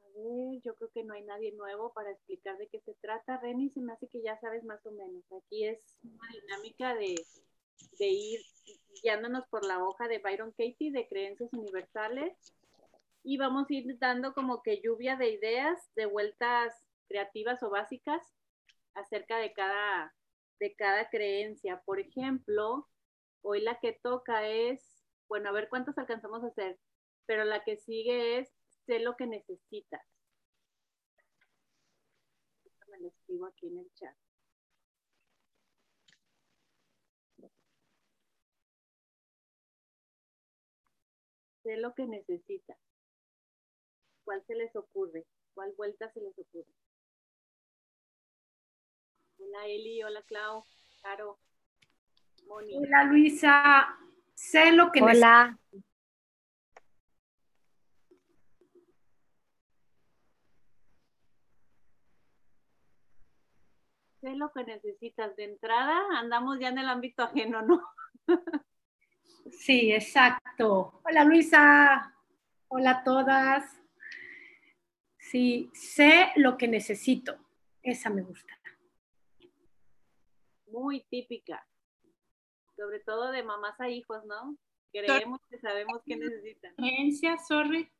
A ver, yo creo que no hay nadie nuevo para explicar de qué se trata. Reni, se me hace que ya sabes más o menos. Aquí es una dinámica de, de ir guiándonos por la hoja de Byron Katie de creencias universales y vamos a ir dando como que lluvia de ideas, de vueltas creativas o básicas acerca de cada, de cada creencia. Por ejemplo, hoy la que toca es, bueno, a ver cuántos alcanzamos a hacer, pero la que sigue es, sé lo que necesitas. Me lo escribo aquí en el chat. Sé lo que necesitas. ¿Cuál se les ocurre? ¿Cuál vuelta se les ocurre? Hola Eli, hola Clau, Caro, Moni. Hola Luisa, sé lo que Hola. Sé lo que necesitas. De entrada andamos ya en el ámbito ajeno, ¿no? sí, exacto. Hola Luisa, hola a todas. Sí, sé lo que necesito. Esa me gusta. Muy típica. Sobre todo de mamás a hijos, ¿no? Creemos que sabemos qué necesitan. Creencia, sorry.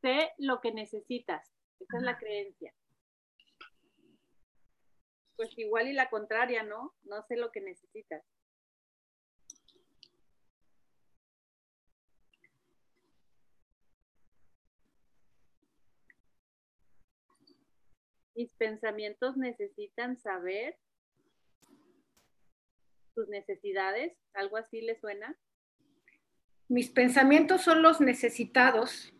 Sé lo que necesitas. Esa es la creencia. Pues igual y la contraria, ¿no? No sé lo que necesitas. mis pensamientos necesitan saber sus necesidades, algo así le suena. Mis pensamientos son los necesitados.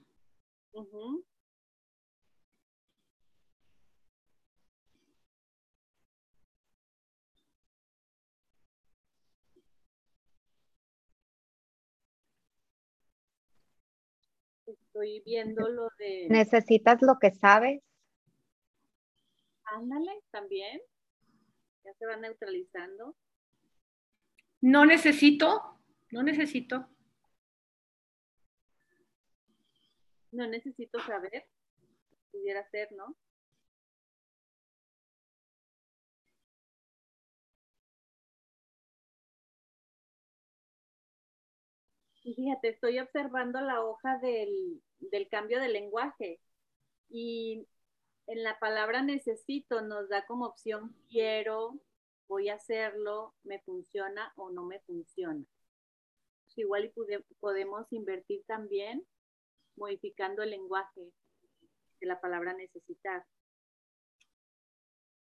Estoy viendo lo de... ¿Necesitas lo que sabes? Ándale, también. Ya se va neutralizando. No necesito, no necesito. No necesito saber. Pudiera ser, ¿no? Y fíjate, estoy observando la hoja del, del cambio de lenguaje y en la palabra necesito nos da como opción quiero, voy a hacerlo, me funciona o no me funciona. Pues igual y podemos invertir también modificando el lenguaje de la palabra necesitar.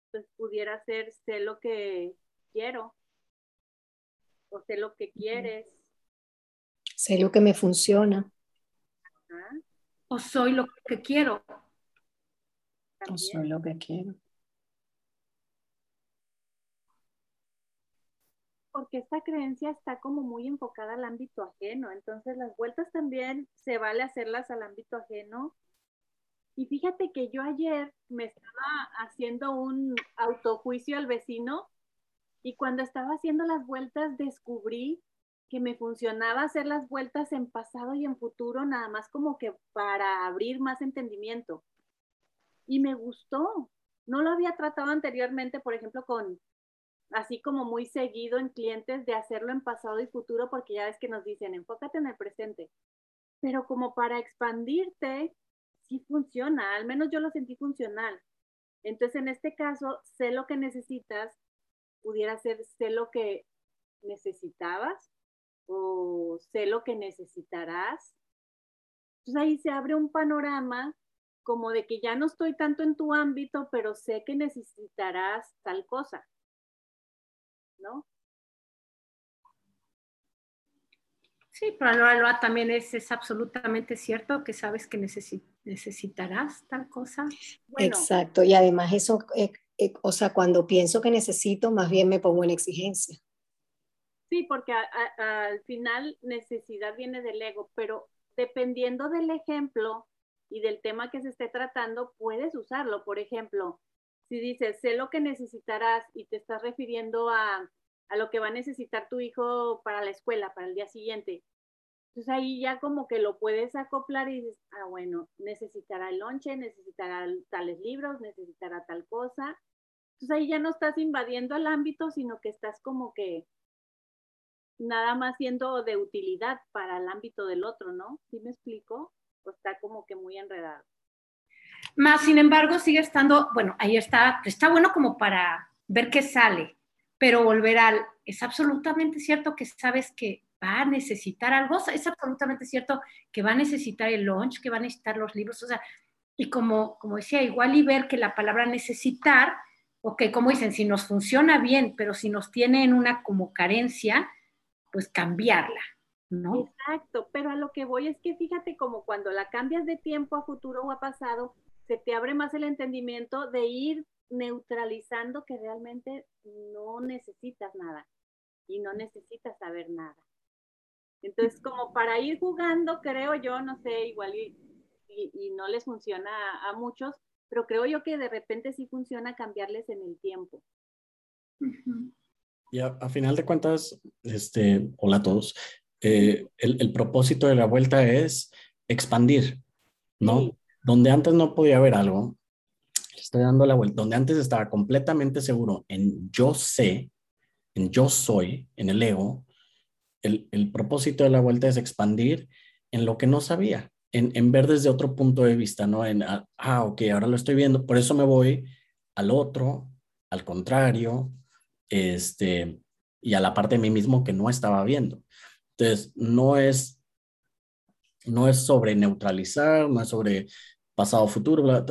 Entonces pudiera ser sé lo que quiero o sé lo que quieres. Sé lo que me funciona. O soy lo que quiero. O soy lo que quiero. Porque esta creencia está como muy enfocada al ámbito ajeno, entonces las vueltas también se vale hacerlas al ámbito ajeno. Y fíjate que yo ayer me estaba haciendo un autojuicio al vecino y cuando estaba haciendo las vueltas descubrí que me funcionaba hacer las vueltas en pasado y en futuro, nada más como que para abrir más entendimiento y me gustó. No lo había tratado anteriormente, por ejemplo, con así como muy seguido en clientes de hacerlo en pasado y futuro, porque ya ves que nos dicen, enfócate en el presente. Pero como para expandirte, sí funciona, al menos yo lo sentí funcional. Entonces, en este caso, sé lo que necesitas, pudiera ser sé lo que necesitabas o sé lo que necesitarás. Entonces ahí se abre un panorama como de que ya no estoy tanto en tu ámbito, pero sé que necesitarás tal cosa, ¿no? Sí, pero lo, también es, es, absolutamente cierto que sabes que necesitarás tal cosa. Exacto, y además eso, eh, eh, o sea, cuando pienso que necesito, más bien me pongo en exigencia. Sí, porque al final necesidad viene del ego, pero dependiendo del ejemplo, y del tema que se esté tratando, puedes usarlo. Por ejemplo, si dices, sé lo que necesitarás y te estás refiriendo a, a lo que va a necesitar tu hijo para la escuela, para el día siguiente, Entonces ahí ya como que lo puedes acoplar y dices, ah, bueno, necesitará el lonche, necesitará tales libros, necesitará tal cosa. Entonces ahí ya no estás invadiendo el ámbito, sino que estás como que nada más siendo de utilidad para el ámbito del otro, ¿no? ¿Sí me explico? Pues está como que muy enredado. Más, sin embargo, sigue estando, bueno, ahí está, está bueno como para ver qué sale, pero volver al, es absolutamente cierto que sabes que va a necesitar algo, es absolutamente cierto que va a necesitar el launch, que va a necesitar los libros, o sea, y como, como decía, igual y ver que la palabra necesitar, ok, como dicen, si nos funciona bien, pero si nos tiene en una como carencia, pues cambiarla, ¿no? Exacto, pero a lo que voy es que fíjate como cuando la cambias de tiempo a futuro o a pasado, se te abre más el entendimiento de ir neutralizando que realmente no necesitas nada y no necesitas saber nada. Entonces, como para ir jugando, creo yo, no sé, igual y, y, no les funciona a, muchos, pero creo yo que de repente sí funciona cambiarles en el tiempo. Y a, final de cuentas, este, hola a todos, eh, el, propósito de la vuelta es expandir, ¿no? Donde antes no podía haber algo, estoy dando la vuelta, donde antes estaba completamente seguro en yo sé, en yo soy, en el ego, el, el propósito de la vuelta es expandir en lo que no sabía, en, en, ver desde otro punto de vista, ¿no? En, ah, ah, ok, ahora lo estoy viendo, por eso me voy al otro, al contrario, este, y a la parte de mí mismo que no estaba viendo. Entonces, no es, no es sobre neutralizar, no es sobre pasado, futuro,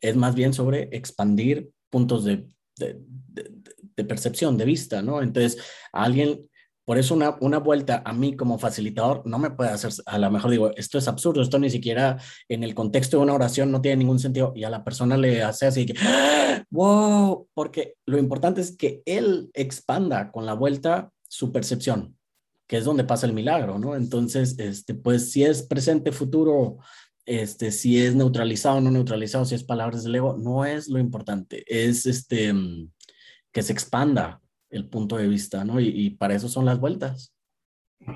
es más bien sobre expandir puntos de, de, percepción, de vista, ¿no? Entonces, alguien por eso una, una, vuelta a mí como facilitador no me puede hacer, a lo mejor digo, esto es absurdo, esto ni siquiera en el contexto de una oración no tiene ningún sentido y a la persona le hace así que, wow, porque lo importante es que él expanda con la vuelta su percepción, que es donde pasa el milagro, ¿no? Entonces, este, pues si es presente, futuro, este, si es neutralizado o no neutralizado, si es palabras del ego, no es lo importante, es este, que se expanda el punto de vista, ¿no? Y, para eso son las vueltas.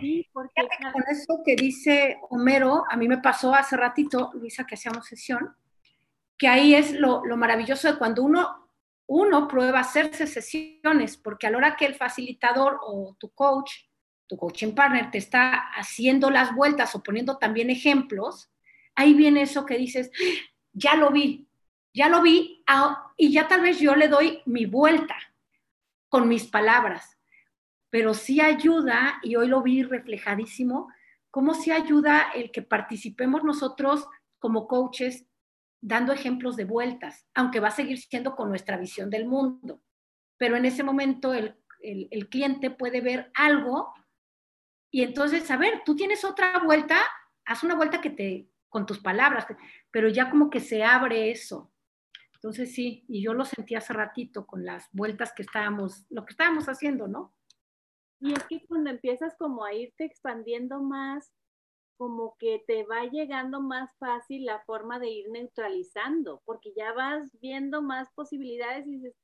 Sí, porque con eso que dice Homero, a mí me pasó hace ratito, Luisa, que hacíamos sesión, que ahí es lo, lo maravilloso de cuando uno, uno prueba hacerse sesiones, porque a la hora que el facilitador o tu coach, tu coaching partner te está haciendo las vueltas o poniendo también ejemplos, ahí viene eso que dices, ya lo vi, ya lo vi, ah, y ya tal vez yo le doy mi vuelta con mis palabras, pero sí ayuda, y hoy lo vi reflejadísimo, cómo sí ayuda el que participemos nosotros como coaches dando ejemplos de vueltas, aunque va a seguir siendo con nuestra visión del mundo. Pero en ese momento el, el, cliente puede ver algo y entonces, a ver, tú tienes otra vuelta, haz una vuelta que te, con tus palabras, pero ya como que se abre eso. Entonces sí, y yo lo sentí hace ratito con las vueltas que estábamos, lo que estábamos haciendo, ¿no? Y es que cuando empiezas como a irte expandiendo más, como que te va llegando más fácil la forma de ir neutralizando, porque ya vas viendo más posibilidades y dices,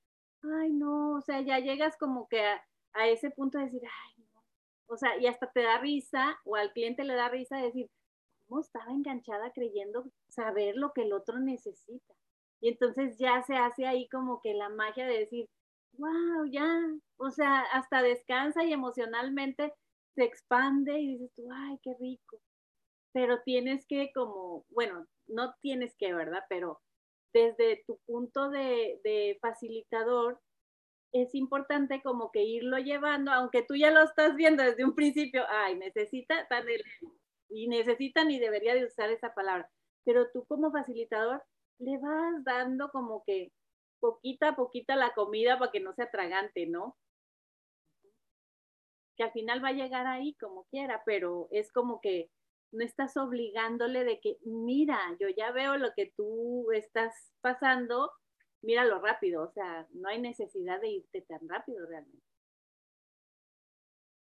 ay no, o sea, ya llegas como que a, a ese punto de decir, ay no, o sea, y hasta te da risa o al cliente le da risa de decir, ¿cómo estaba enganchada creyendo saber lo que el otro necesita? Y entonces ya se hace ahí como que la magia de decir, wow, ya, o sea, hasta descansa y emocionalmente se expande y dices ay, qué rico. Pero tienes que como, bueno, no tienes que, ¿verdad? Pero desde tu punto de, facilitador, es importante como que irlo llevando, aunque tú ya lo estás viendo desde un principio, ay, necesita, y necesitan y debería de usar esa palabra, pero tú como facilitador le vas dando como que poquita a poquita la comida para que no sea tragante, ¿no? Que al final va a llegar ahí como quiera, pero es como que no estás obligándole de que, mira, yo ya veo lo que tú estás pasando, míralo rápido, o sea, no hay necesidad de irte tan rápido realmente.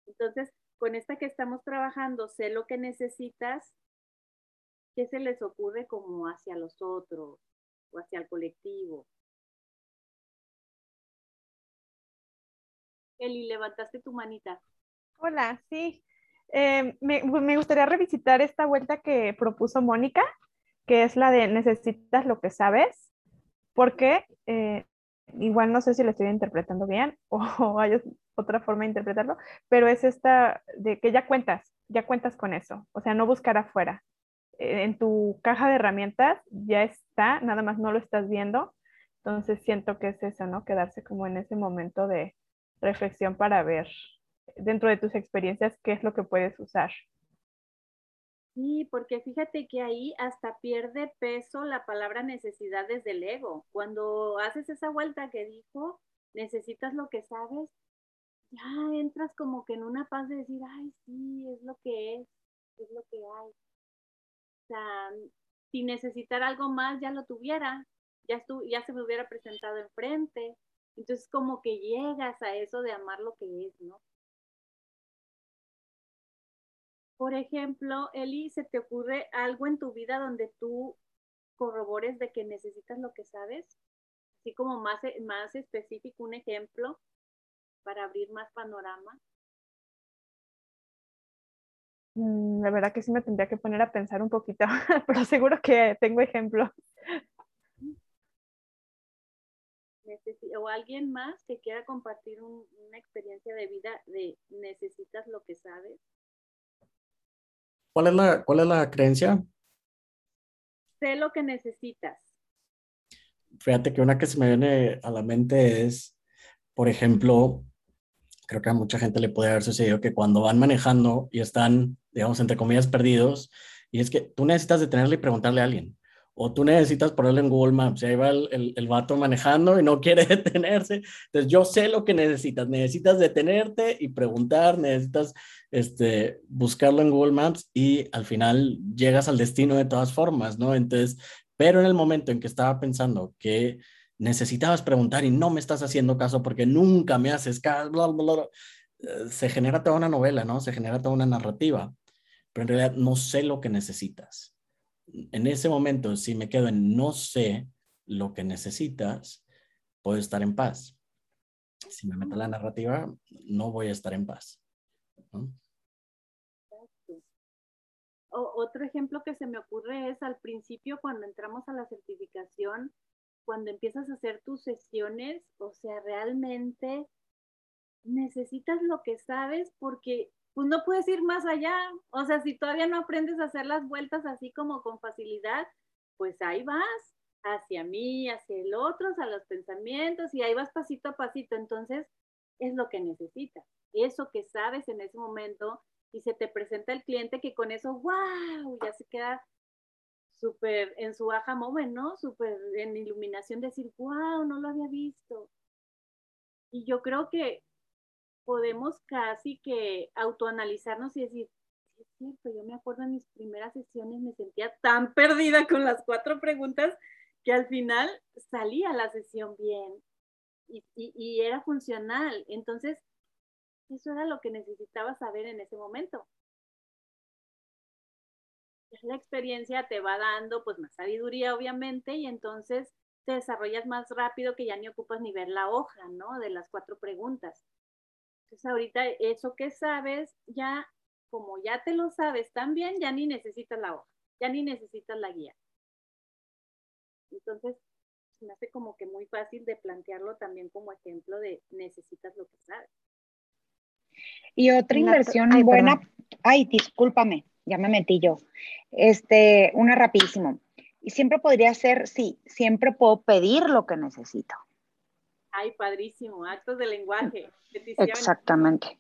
Entonces, con esta que estamos trabajando, sé lo que necesitas, ¿Qué se les ocurre como hacia los otros o hacia el colectivo? Eli, levantaste tu manita. Hola, sí. eh, me, me, gustaría revisitar esta vuelta que propuso Mónica, que es la de necesitas lo que sabes, porque eh, igual no sé si lo estoy interpretando bien o, hay otra forma de interpretarlo, pero es esta de que ya cuentas, ya cuentas con eso, o sea, no buscar afuera. En tu caja de herramientas ya está, nada más no lo estás viendo, entonces siento que es eso, ¿no? Quedarse como en ese momento de reflexión para ver dentro de tus experiencias qué es lo que puedes usar. Sí, porque fíjate que ahí hasta pierde peso la palabra necesidad desde el ego. Cuando haces esa vuelta que dijo, necesitas lo que sabes, ya entras como que en una paz de decir, ay, sí, es lo que es, es lo que hay. O sea, si necesitar algo más, ya lo tuviera, ya, ya se me hubiera presentado enfrente. Entonces, como que llegas a eso de amar lo que es, ¿no? Por ejemplo, Eli, ¿se te ocurre algo en tu vida donde tú corrobores de que necesitas lo que sabes? Así como más, más específico, un ejemplo para abrir más panorama. Mm, la verdad que sí me tendría que poner a pensar un poquito, pero seguro que tengo ejemplos. o alguien más que quiera compartir una experiencia de vida de necesitas lo que sabes. ¿Cuál es la, cuál es la creencia? Sé lo que necesitas. Fíjate que una que se me viene a la mente es, por ejemplo, creo que a mucha gente le puede haber sucedido que cuando van manejando y están, digamos, entre comillas, perdidos, y es que tú necesitas detenerle y preguntarle a alguien o tú necesitas ponerlo en Google Maps, y ahí va el, el, el, vato manejando y no quiere detenerse. Entonces yo sé lo que necesitas, necesitas detenerte y preguntar, necesitas este, buscarlo en Google Maps y al final llegas al destino de todas formas, ¿no? Entonces, pero en el momento en que estaba pensando que necesitabas preguntar y no me estás haciendo caso porque nunca me haces caso, bla, bla, bla, eh, se genera toda una novela, ¿no? Se genera toda una narrativa, pero en realidad no sé lo que necesitas en ese momento, si me quedo en no sé lo que necesitas, puedo estar en paz. Si me meto en la narrativa, no voy a estar en paz. otro ejemplo que se me ocurre es al principio cuando entramos a la certificación, cuando empiezas a hacer tus sesiones, o sea, realmente necesitas lo que sabes porque pues no puedes ir más allá. O sea, si todavía no aprendes a hacer las vueltas así como con facilidad, pues ahí vas, hacia mí, hacia el otro, a los pensamientos, y ahí vas pasito a pasito. Entonces, es lo que necesitas. Eso que sabes en ese momento y se te presenta el cliente que con eso, wow, ya se queda súper en su baja moment, ¿no? Súper en iluminación, decir, wow, no lo había visto. Y yo creo que podemos casi que autoanalizarnos y decir, es cierto, yo me acuerdo en mis primeras sesiones me sentía tan perdida con las cuatro preguntas que al final salía la sesión bien y, y era funcional. Entonces, eso era lo que necesitaba saber en ese momento. La experiencia te va dando pues más sabiduría, obviamente, y entonces te desarrollas más rápido que ya ni ocupas ni ver la hoja, ¿no? De las cuatro preguntas. Entonces ahorita eso que sabes, ya como ya te lo sabes también, ya ni necesitas la hoja, ya ni necesitas la guía. Entonces, me hace como que muy fácil de plantearlo también como ejemplo de necesitas lo que sabes. Y otra inversión buena, ay, discúlpame, ya me metí yo. Este, una rapidísimo. Y siempre podría ser, sí, siempre puedo pedir lo que necesito. Ay, padrísimo, actos de lenguaje. Exactamente.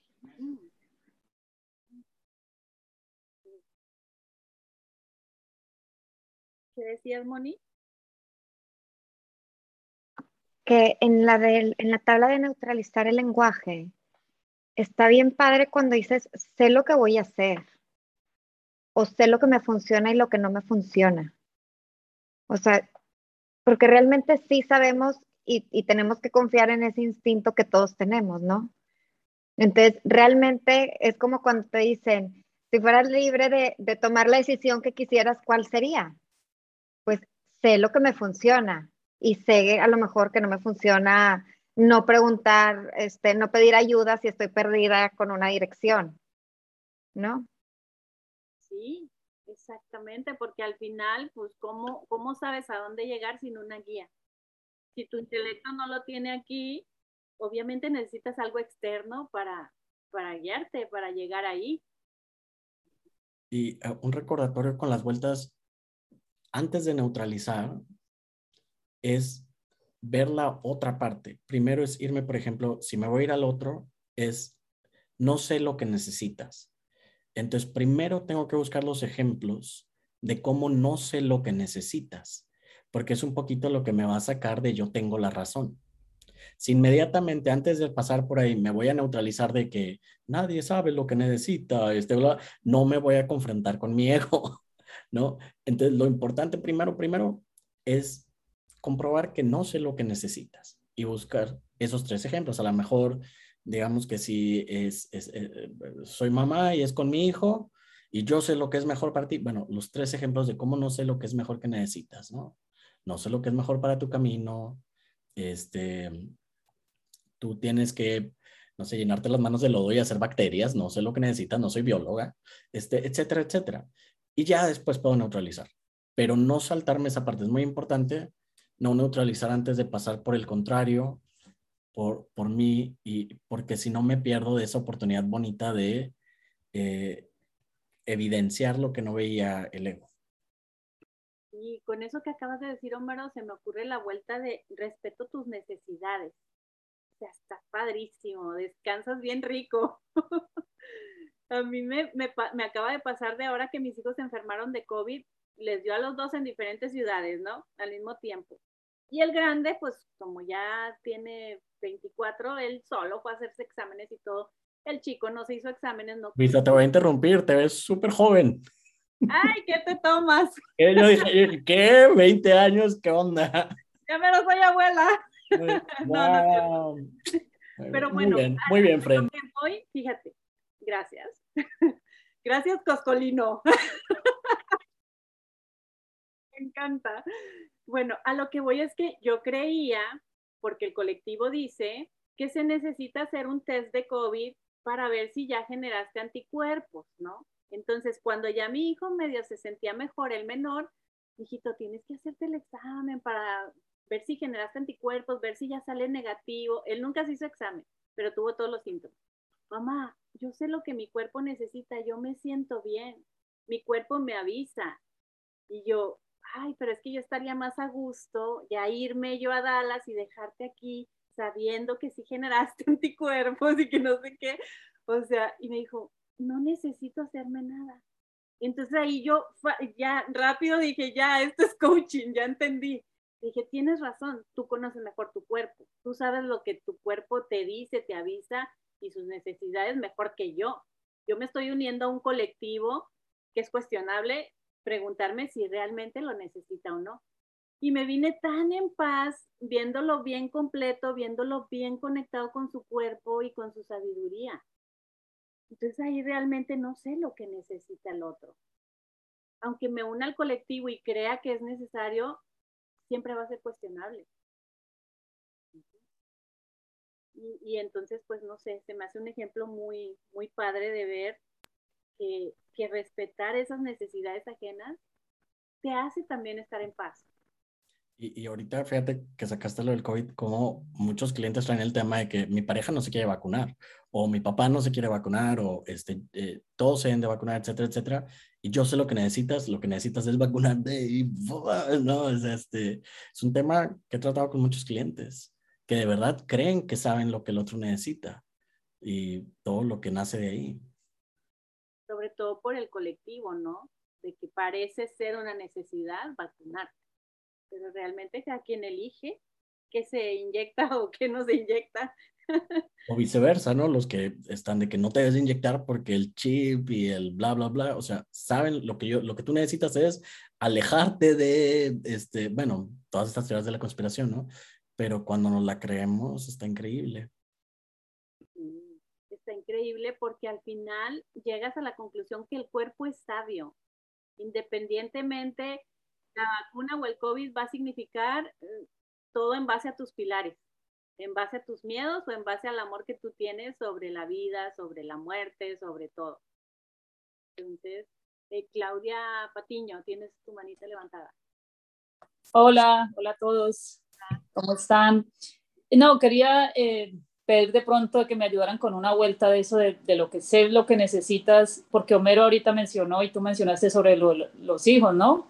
¿Qué decías, Moni? Que en la, en la tabla de neutralizar el lenguaje, está bien padre cuando dices, sé lo que voy a hacer, o sé lo que me funciona y lo que no me funciona. O sea, porque realmente sí sabemos y, tenemos que confiar en ese instinto que todos tenemos, ¿no? Entonces, realmente es como cuando te dicen, si fueras libre de, de, tomar la decisión que quisieras, ¿cuál sería? Pues sé lo que me funciona y sé a lo mejor que no me funciona no preguntar, este, no pedir ayuda si estoy perdida con una dirección. ¿no? Sí, exactamente, porque al final, pues, ¿cómo, ¿cómo sabes a dónde llegar sin una guía? Si tu intelecto no lo tiene aquí, obviamente necesitas algo externo para, para guiarte, para llegar ahí. Y uh, un recordatorio con las vueltas antes de neutralizar es ver la otra parte. Primero es irme, por ejemplo, si me voy a ir al otro, es no sé lo que necesitas. Entonces, primero tengo que buscar los ejemplos de cómo no sé lo que necesitas, porque es un poquito lo que me va a sacar de yo tengo la razón. Si inmediatamente antes de pasar por ahí me voy a neutralizar de que nadie sabe lo que necesita, este, no me voy a confrontar con mi ego, ¿no? Entonces, lo importante primero, primero es comprobar que no sé lo que necesitas y buscar esos tres ejemplos. A lo mejor digamos que si es, eh, soy mamá y es con mi hijo y yo sé lo que es mejor para ti, bueno, los tres ejemplos de cómo no sé lo que es mejor que necesitas, ¿no? No sé lo que es mejor para tu camino, este, tú tienes que, no sé, llenarte las manos de lodo y hacer bacterias, no sé lo que necesitas, no soy bióloga, este, etcétera, etcétera. Y ya después puedo neutralizar, pero no saltarme esa parte, es muy importante no neutralizar antes de pasar por el contrario, por, por mí y porque si no me pierdo de esa oportunidad bonita de eh, evidenciar lo que no veía el ego. Y con eso que acabas de decir, Homero, se me ocurre la vuelta de respeto tus necesidades. O sea, está padrísimo, descansas bien rico. a mí me, me, me, acaba de pasar de ahora que mis hijos se enfermaron de COVID, les dio a los dos en diferentes ciudades, ¿no? Al mismo tiempo. Y el grande, pues como ya tiene 24, él solo fue a hacerse exámenes y todo. El chico no se hizo exámenes, no. Vista, te voy a interrumpir, te ves súper joven. Ay, ¿qué te tomas? Yo dije, ¿qué? ¿20 años? ¿Qué onda? Ya me lo soy abuela. no, no, Pero bueno, muy bien, muy bien, Fred. Hoy, fíjate, gracias. Gracias, Coscolino. me encanta. Bueno, a lo que voy es que yo creía, porque el colectivo dice que se necesita hacer un test de COVID para ver si ya generaste anticuerpos, ¿no? Entonces, cuando ya mi hijo medio se sentía mejor, el menor, hijito, tienes que hacerte el examen para ver si generaste anticuerpos, ver si ya sale negativo. Él nunca se hizo examen, pero tuvo todos los síntomas. Mamá, yo sé lo que mi cuerpo necesita, yo me siento bien, mi cuerpo me avisa. Y yo, ay, pero es que yo estaría más a gusto ya irme yo a Dallas y dejarte aquí sabiendo que sí generaste anticuerpos y que no sé qué. O sea, y me dijo, no necesito hacerme nada. Entonces ahí yo ya rápido dije, ya, esto es coaching, ya entendí. Dije, tienes razón, tú conoces mejor tu cuerpo, tú sabes lo que tu cuerpo te dice, te avisa y sus necesidades mejor que yo. Yo me estoy uniendo a un colectivo que es cuestionable preguntarme si realmente lo necesita o no. Y me vine tan en paz viéndolo bien completo, viéndolo bien conectado con su cuerpo y con su sabiduría. Entonces ahí realmente no sé lo que necesita el otro. Aunque me una al colectivo y crea que es necesario, siempre va a ser cuestionable. Y, entonces, pues no sé, se me hace un ejemplo muy, muy padre de ver que, que respetar esas necesidades ajenas te hace también estar en paz. Y, y, ahorita fíjate que sacaste lo del COVID, como muchos clientes traen el tema de que mi pareja no se quiere vacunar, o mi papá no se quiere vacunar, o este, eh, todos se deben de vacunar, etcétera, etcétera. Y yo sé lo que necesitas, lo que necesitas es vacunarte y no, es, este, es un tema que he tratado con muchos clientes, que de verdad creen que saben lo que el otro necesita y todo lo que nace de ahí sobre todo por el colectivo, ¿no? De que parece ser una necesidad vacunar, pero realmente a quien elige qué se inyecta o qué no se inyecta. O viceversa, ¿no? Los que están de que no te debes inyectar porque el chip y el bla, bla, bla, o sea, saben lo que yo, lo que tú necesitas es alejarte de, este, bueno, todas estas teorías de la conspiración, ¿no? Pero cuando nos la creemos, está increíble increíble porque al final llegas a la conclusión que el cuerpo es sabio. Independientemente, la vacuna o el COVID va a significar eh, todo en base a tus pilares, en base a tus miedos o en base al amor que tú tienes sobre la vida, sobre la muerte, sobre todo. Entonces, eh, Claudia Patiño, tienes tu manita levantada. Hola, hola a todos. ¿Cómo están? No, quería eh, pedir de pronto que me ayudaran con una vuelta de eso, de, lo que sé, lo que necesitas, porque Homero ahorita mencionó y tú mencionaste sobre los hijos, ¿no?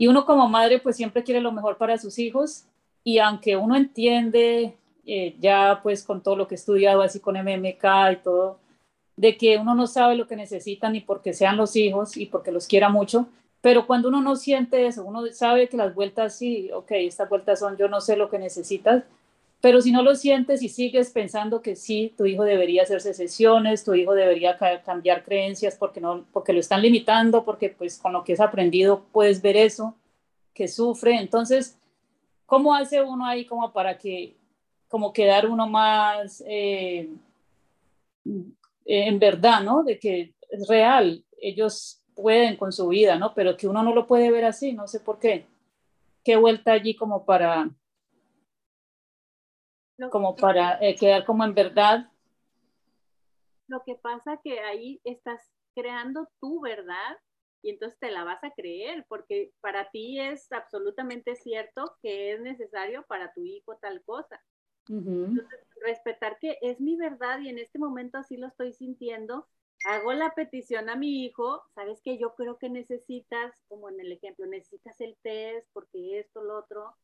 Y uno como madre pues siempre quiere lo mejor para sus hijos. Y aunque uno entiende eh, ya pues con todo lo que he estudiado así con MMK y todo, de que uno no sabe lo que necesitan ni porque sean los hijos y porque los quiera mucho, pero cuando uno no siente eso, uno sabe que las vueltas sí, ok, estas vueltas son yo no sé lo que necesitas, pero si no lo sientes y sigues pensando que sí, tu hijo debería hacerse sesiones, tu hijo debería cambiar creencias porque, no, porque lo están limitando, porque pues con lo que has aprendido puedes ver eso, que sufre. Entonces, ¿cómo hace uno ahí como para que, como quedar uno más eh, en verdad, ¿no? De que es real, ellos pueden con su vida, ¿no? Pero que uno no lo puede ver así, no sé por qué. ¿Qué vuelta allí como para como para eh, quedar como en verdad. Lo que pasa que ahí estás creando tu verdad y entonces te la vas a creer porque para ti es absolutamente cierto que es necesario para tu hijo tal cosa. Entonces, respetar que es mi verdad y en este momento así lo estoy sintiendo, hago la petición a mi hijo, sabes que yo creo que necesitas, como en el ejemplo, necesitas el test porque esto, lo otro,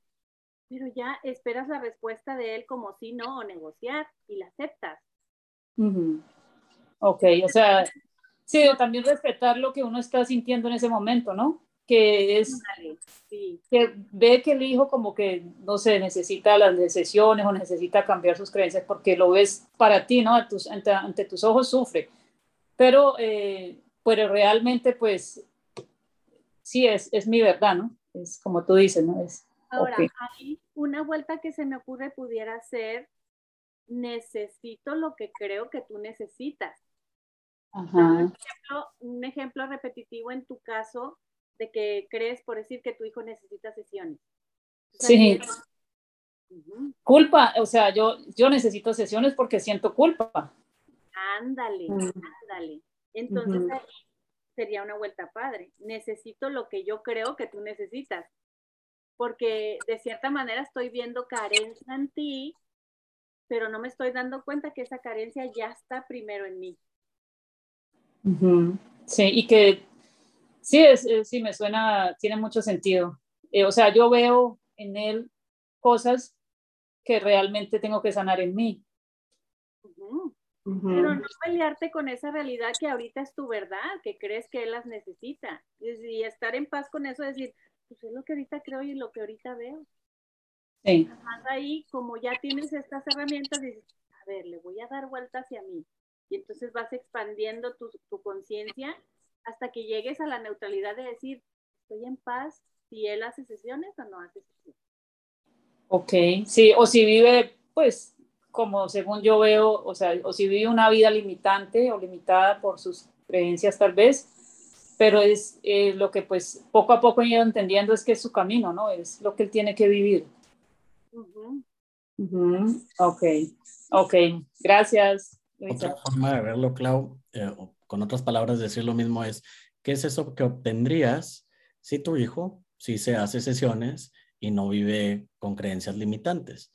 pero ya esperas la respuesta de él como sí, no, o negociar y la aceptas. Ok, o sea, sí, también respetar lo que uno está sintiendo en ese momento, ¿no? Que es que ve que el hijo como que, no sé, necesita las decisiones o necesita cambiar sus creencias porque lo ves para ti, ¿no? ante, tus ojos sufre. Pero, eh, pero realmente, pues, sí, es, es mi verdad, ¿no? Es como tú dices, ¿no? Es, Ahora, hay una vuelta que se me ocurre pudiera ser, necesito lo que creo que tú necesitas. Un, ejemplo, repetitivo en tu caso de que crees por decir que tu hijo necesita sesiones. sí. Culpa, o sea, yo, yo necesito sesiones porque siento culpa. Ándale, mm. ándale. Entonces ahí sería una vuelta padre. Necesito lo que yo creo que tú necesitas porque de cierta manera estoy viendo carencia en ti, pero no me estoy dando cuenta que esa carencia ya está primero en mí. Sí, y que sí, es, sí, me suena, tiene mucho sentido. Eh, o sea, yo veo en él cosas que realmente tengo que sanar en mí. Pero no pelearte con esa realidad que ahorita es tu verdad, que crees que él las necesita. Y estar en paz con eso, decir, pues es lo que ahorita creo y lo que ahorita veo. Sí. Además ahí, como ya tienes estas herramientas, dices, a ver, le voy a dar vuelta hacia mí. Y entonces vas expandiendo tu, tu conciencia hasta que llegues a la neutralidad de decir, estoy en paz si él hace sesiones o no hace sesiones. Ok, sí, o si vive, pues, como según yo veo, o sea, o si vive una vida limitante o limitada por sus creencias tal vez, pero es eh, lo que pues poco a poco he ido entendiendo es que es su camino, ¿no? Es lo que él tiene que vivir. Ok, ok, gracias. Otra forma de verlo, Clau, eh, con otras palabras, decir lo mismo es, ¿qué es eso que obtendrías si tu hijo, si se hace sesiones y no vive con creencias limitantes?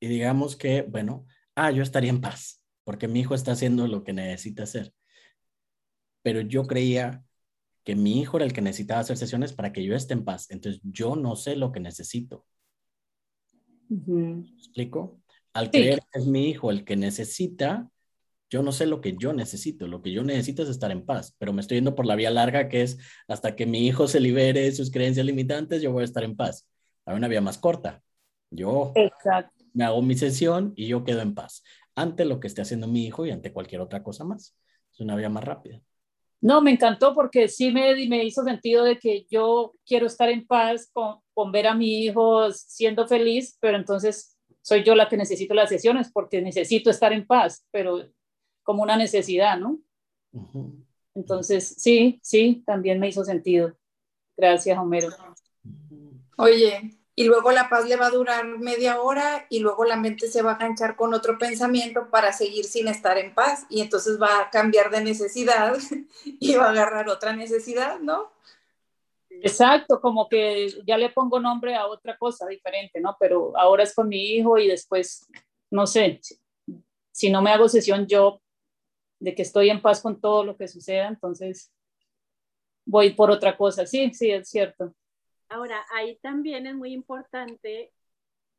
Y digamos que, bueno, ah, yo estaría en paz, porque mi hijo está haciendo lo que necesita hacer. Pero yo creía que mi hijo era el que necesitaba hacer sesiones para que yo esté en paz. Entonces yo no sé lo que necesito. explico? Al creer que es mi hijo el que necesita, yo no sé lo que yo necesito. Lo que yo necesito es estar en paz, pero me estoy yendo por la vía larga que es hasta que mi hijo se libere de sus creencias limitantes, yo voy a estar en paz. Hay una vía más corta. Yo me hago mi sesión y yo quedo en paz ante lo que esté haciendo mi hijo y ante cualquier otra cosa más. Es una vía más rápida. No, me encantó porque sí me, me hizo sentido de que yo quiero estar en paz con, con, ver a mi hijo siendo feliz, pero entonces soy yo la que necesito las sesiones porque necesito estar en paz, pero como una necesidad, ¿no? Entonces, sí, sí, también me hizo sentido. Gracias, Homero. Oye, y luego la paz le va a durar media hora y luego la mente se va a enganchar con otro pensamiento para seguir sin estar en paz y entonces va a cambiar de necesidad y va a agarrar otra necesidad, ¿no? Exacto, como que ya le pongo nombre a otra cosa diferente, ¿no? Pero ahora es con mi hijo y después, no sé, si no me hago sesión yo de que estoy en paz con todo lo que suceda, entonces voy por otra cosa. Sí, sí, es cierto. Ahora, ahí también es muy importante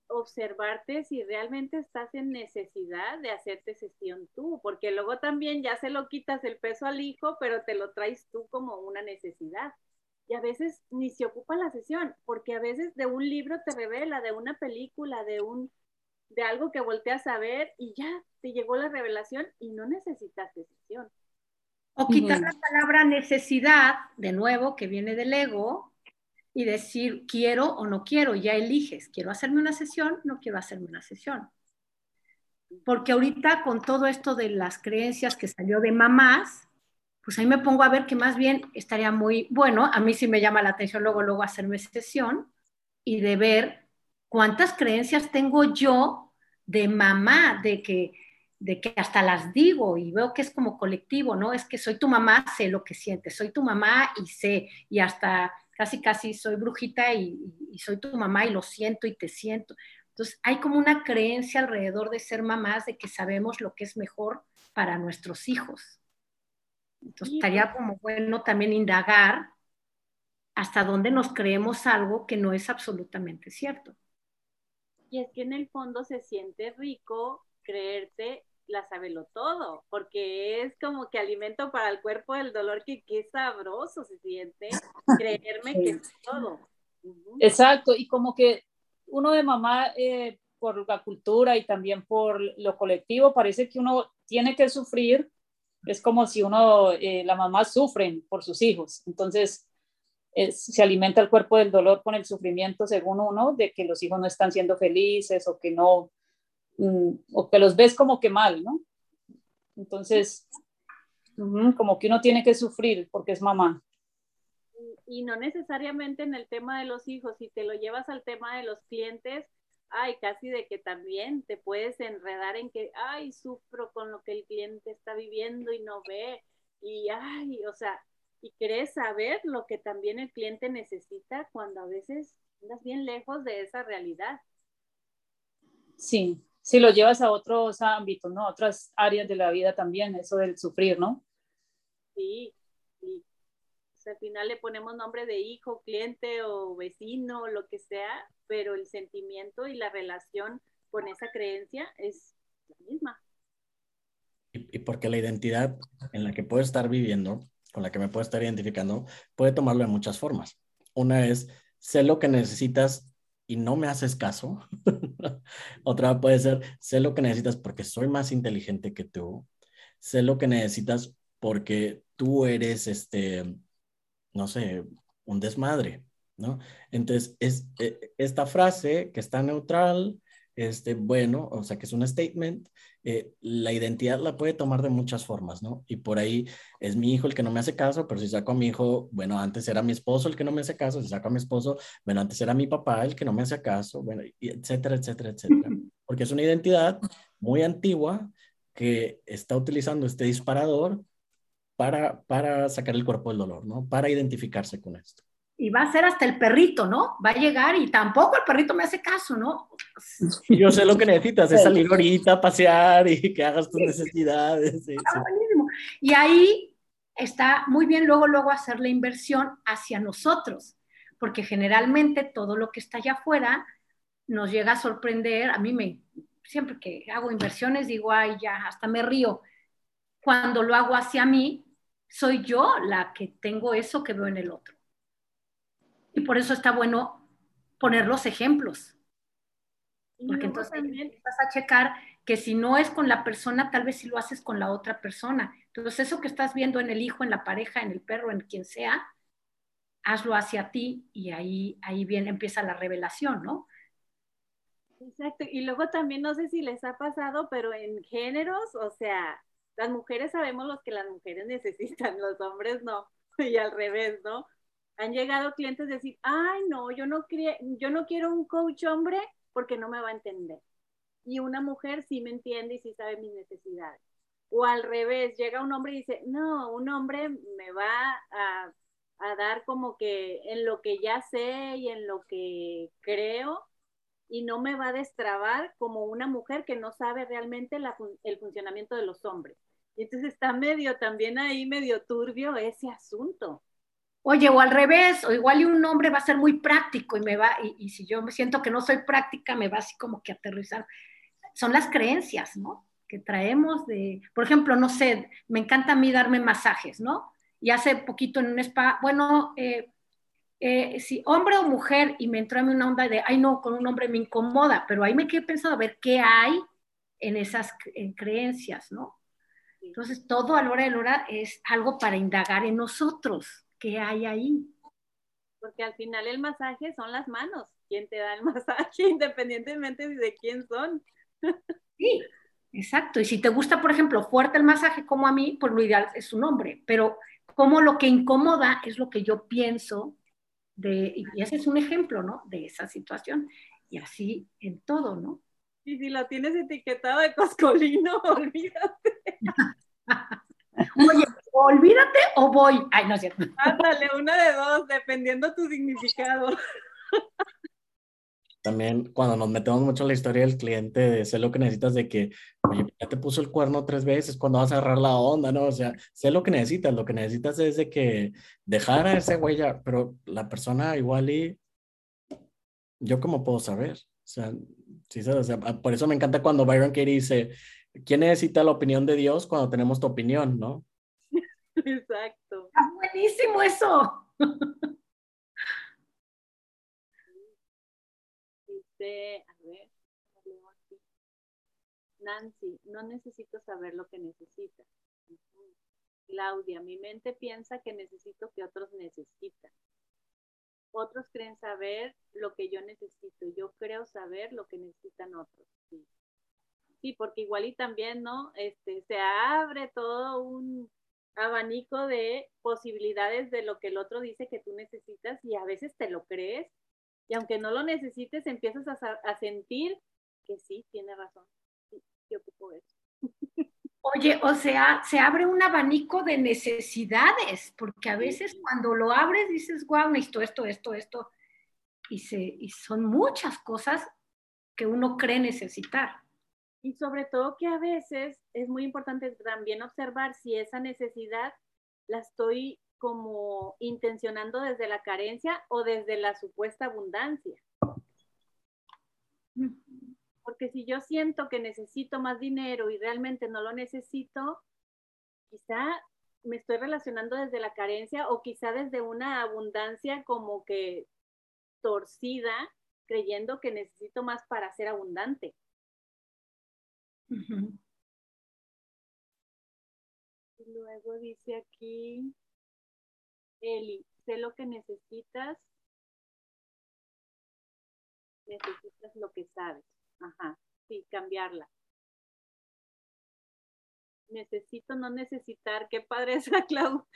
observarte si realmente estás en necesidad de hacerte sesión tú, porque luego también ya se lo quitas el peso al hijo, pero te lo traes tú como una necesidad. Y a veces ni se ocupa la sesión, porque a veces de un libro te revela, de una película, de un de algo que volteas a ver y ya te llegó la revelación y no necesitas sesión. O quitar la palabra necesidad, de nuevo, que viene del ego, y decir quiero o no quiero, ya eliges, quiero hacerme una sesión, no quiero hacerme una sesión. Porque ahorita con todo esto de las creencias que salió de mamás, pues ahí me pongo a ver que más bien estaría muy bueno, a mí sí me llama la atención luego, luego hacerme sesión y de ver cuántas creencias tengo yo de mamá, de que, de que hasta las digo y veo que es como colectivo, ¿no? Es que soy tu mamá, sé lo que sientes, soy tu mamá y sé, y hasta casi, casi soy brujita y, soy tu mamá y lo siento y te siento. Entonces, hay como una creencia alrededor de ser mamás de que sabemos lo que es mejor para nuestros hijos. Entonces, estaría como bueno también indagar hasta dónde nos creemos algo que no es absolutamente cierto. Y es que en el fondo se siente rico creerte la sabelo todo, porque es como que alimento para el cuerpo del dolor que qué sabroso se siente creerme que es todo. Exacto, y como que uno de mamá, eh, por la cultura y también por lo colectivo, parece que uno tiene que sufrir, es como si uno, eh, la mamá sufren por sus hijos, entonces se alimenta el cuerpo del dolor con el sufrimiento según uno, de que los hijos no están siendo felices o que no o que los ves como que mal, ¿no? Entonces, como que uno tiene que sufrir porque es mamá. Y no necesariamente en el tema de los hijos, si te lo llevas al tema de los clientes, ay, casi de que también te puedes enredar en que, ay, sufro con lo que el cliente está viviendo y no ve, y ay, o sea, y querés saber lo que también el cliente necesita cuando a veces andas bien lejos de esa realidad. Sí, si lo llevas a otros ámbitos, ¿no? A otras áreas de la vida también, eso del sufrir, ¿no? Sí, sí. al final le ponemos nombre de hijo, cliente o vecino, lo que sea, pero el sentimiento y la relación con esa creencia es la misma. Y, y porque la identidad en la que puedo estar viviendo, con la que me puedo estar identificando, puede tomarlo de muchas formas. Una es, sé lo que necesitas y no me haces caso. Otra puede ser, sé lo que necesitas porque soy más inteligente que tú. Sé lo que necesitas porque tú eres, este, no sé, un desmadre, ¿no? Entonces, es, eh, esta frase que está neutral, este, bueno, o sea, que es un statement, eh, la identidad la puede tomar de muchas formas, ¿no? Y por ahí es mi hijo el que no me hace caso, pero si saco a mi hijo, bueno, antes era mi esposo el que no me hace caso, si saco a mi esposo, bueno, antes era mi papá el que no me hace caso, bueno, etcétera, etcétera, etcétera. Porque es una identidad muy antigua que está utilizando este disparador para, para sacar el cuerpo del dolor, ¿no? Para identificarse con esto y va a ser hasta el perrito, ¿no? Va a llegar y tampoco el perrito me hace caso, ¿no? Yo sé lo que necesitas, es salir ahorita a pasear y que hagas tus necesidades. Ah, y ahí está muy bien luego, luego hacer la inversión hacia nosotros, porque generalmente todo lo que está allá afuera nos llega a sorprender. A mí me, siempre que hago inversiones digo, ay, ya, hasta me río. Cuando lo hago hacia mí, soy yo la que tengo eso que veo en el otro. Y por eso está bueno poner los ejemplos. Porque entonces también vas a checar que si no es con la persona, tal vez si lo haces con la otra persona. Entonces eso que estás viendo en el hijo, en la pareja, en el perro, en quien sea, hazlo hacia ti y ahí, ahí bien empieza la revelación, ¿no? Exacto. Y luego también no sé si les ha pasado, pero en géneros, o sea, las mujeres sabemos lo que las mujeres necesitan, los hombres no, y al revés, ¿no? Han llegado clientes a decir, ay, no, yo no, yo no quiero un coach hombre porque no me va a entender. Y una mujer sí me entiende y sí sabe mis necesidades. O al revés, llega un hombre y dice, no, un hombre me va a, a dar como que en lo que ya sé y en lo que creo y no me va a destrabar como una mujer que no sabe realmente el funcionamiento de los hombres. Y entonces está medio también ahí, medio turbio ese asunto. Oye, o al revés, o igual y un hombre va a ser muy práctico y me va, y, y si yo me siento que no soy práctica, me va así como que aterrizar. Son las creencias, ¿no? que traemos de, por ejemplo, no sé, me encanta a mí darme masajes, ¿no? Y hace poquito en un spa, bueno, eh, eh, si hombre o mujer, y me entró a mí una onda de, ay no, con un hombre me incomoda, pero ahí me quedé pensando a ver qué hay en esas en creencias, ¿no? Entonces, todo a la hora de la hora es algo para indagar en nosotros, qué hay ahí. Porque al final el masaje son las manos, quien te da el masaje, independientemente de quién son. Sí, Exacto. Y si te gusta, por ejemplo, fuerte el masaje como a mí, pues lo ideal es un hombre. Pero como lo que incomoda es lo que yo pienso de, y ese es un ejemplo, ¿no? De esa situación. Y así en todo, ¿no? Y si lo tienes etiquetado de coscolino, olvídate. Oye, olvídate o voy. Ay, no es cierto. Ándale, una de dos, dependiendo tu significado. También cuando nos metemos mucho en la historia del cliente, de sé lo que necesitas, de que, oye, ya te puso el cuerno tres veces, cuando vas a agarrar la onda, ¿no? O sea, sé lo que necesitas, lo que necesitas es de que dejara esa huella, pero la persona igual y yo cómo puedo saber, o sea, sí, o sea, por eso me encanta cuando Byron Katie dice, ¿quién necesita la opinión de Dios cuando tenemos tu opinión, no? Exacto. Está buenísimo eso. a ver, Nancy, no necesito saber lo que necesitas. Claudia, mi mente piensa que necesito que otros necesitan. Otros creen saber lo que yo necesito. Yo creo saber lo que necesitan otros. Sí, porque igual y también, ¿no? Este, se abre todo un abanico de posibilidades de lo que el otro dice que tú necesitas y a veces te lo crees y aunque no lo necesites, empiezas a, sentir que sí, tiene razón. Sí, yo ocupo eso. Oye, o sea, se abre un abanico de necesidades, porque a veces cuando lo abres dices, wow, necesito esto, esto, esto, y, se, y son muchas cosas que uno cree necesitar. Y sobre todo que a veces es muy importante también observar si esa necesidad la estoy como intencionando desde la carencia o desde la supuesta abundancia. Porque si yo siento que necesito más dinero y realmente no lo necesito, quizá me estoy relacionando desde la carencia o quizá desde una abundancia como que torcida, creyendo que necesito más para ser abundante. Y luego dice aquí, Eli, sé lo que necesitas, necesitas lo que sabes. Ajá, sí, cambiarla. Necesito no necesitar, qué padre esa, Clau.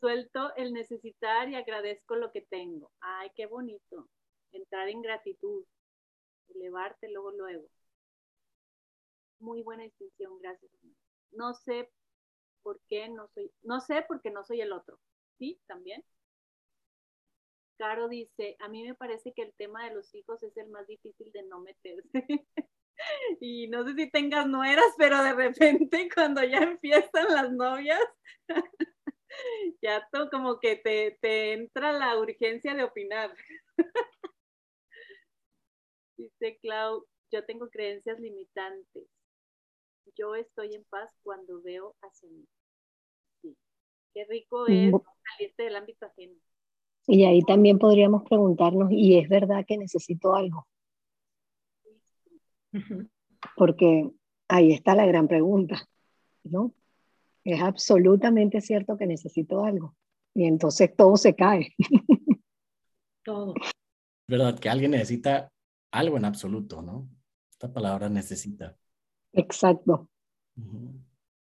Suelto el necesitar y agradezco lo que tengo. Ay, qué bonito. Entrar en gratitud, elevarte luego, luego. Muy buena distinción, gracias. No sé por qué no soy, no sé porque no soy el otro. ¿Sí? También. Caro dice, a mí me parece que el tema de los hijos es el más difícil de no meterse. y no sé si tengas nueras, pero de repente cuando ya empiezan las novias, ya como que te, te entra la urgencia de opinar. Dice Clau, yo tengo creencias limitantes. Yo estoy en paz cuando veo hacia mí. Qué rico es salirte del ámbito ajeno. Y ahí también podríamos preguntarnos, ¿y es verdad que necesito algo? Porque ahí está la gran pregunta, ¿no? Es absolutamente cierto que necesito algo. Y entonces todo se cae. todo. ¿Verdad? Que alguien necesita algo en absoluto, ¿no? Esta palabra necesita. Exacto.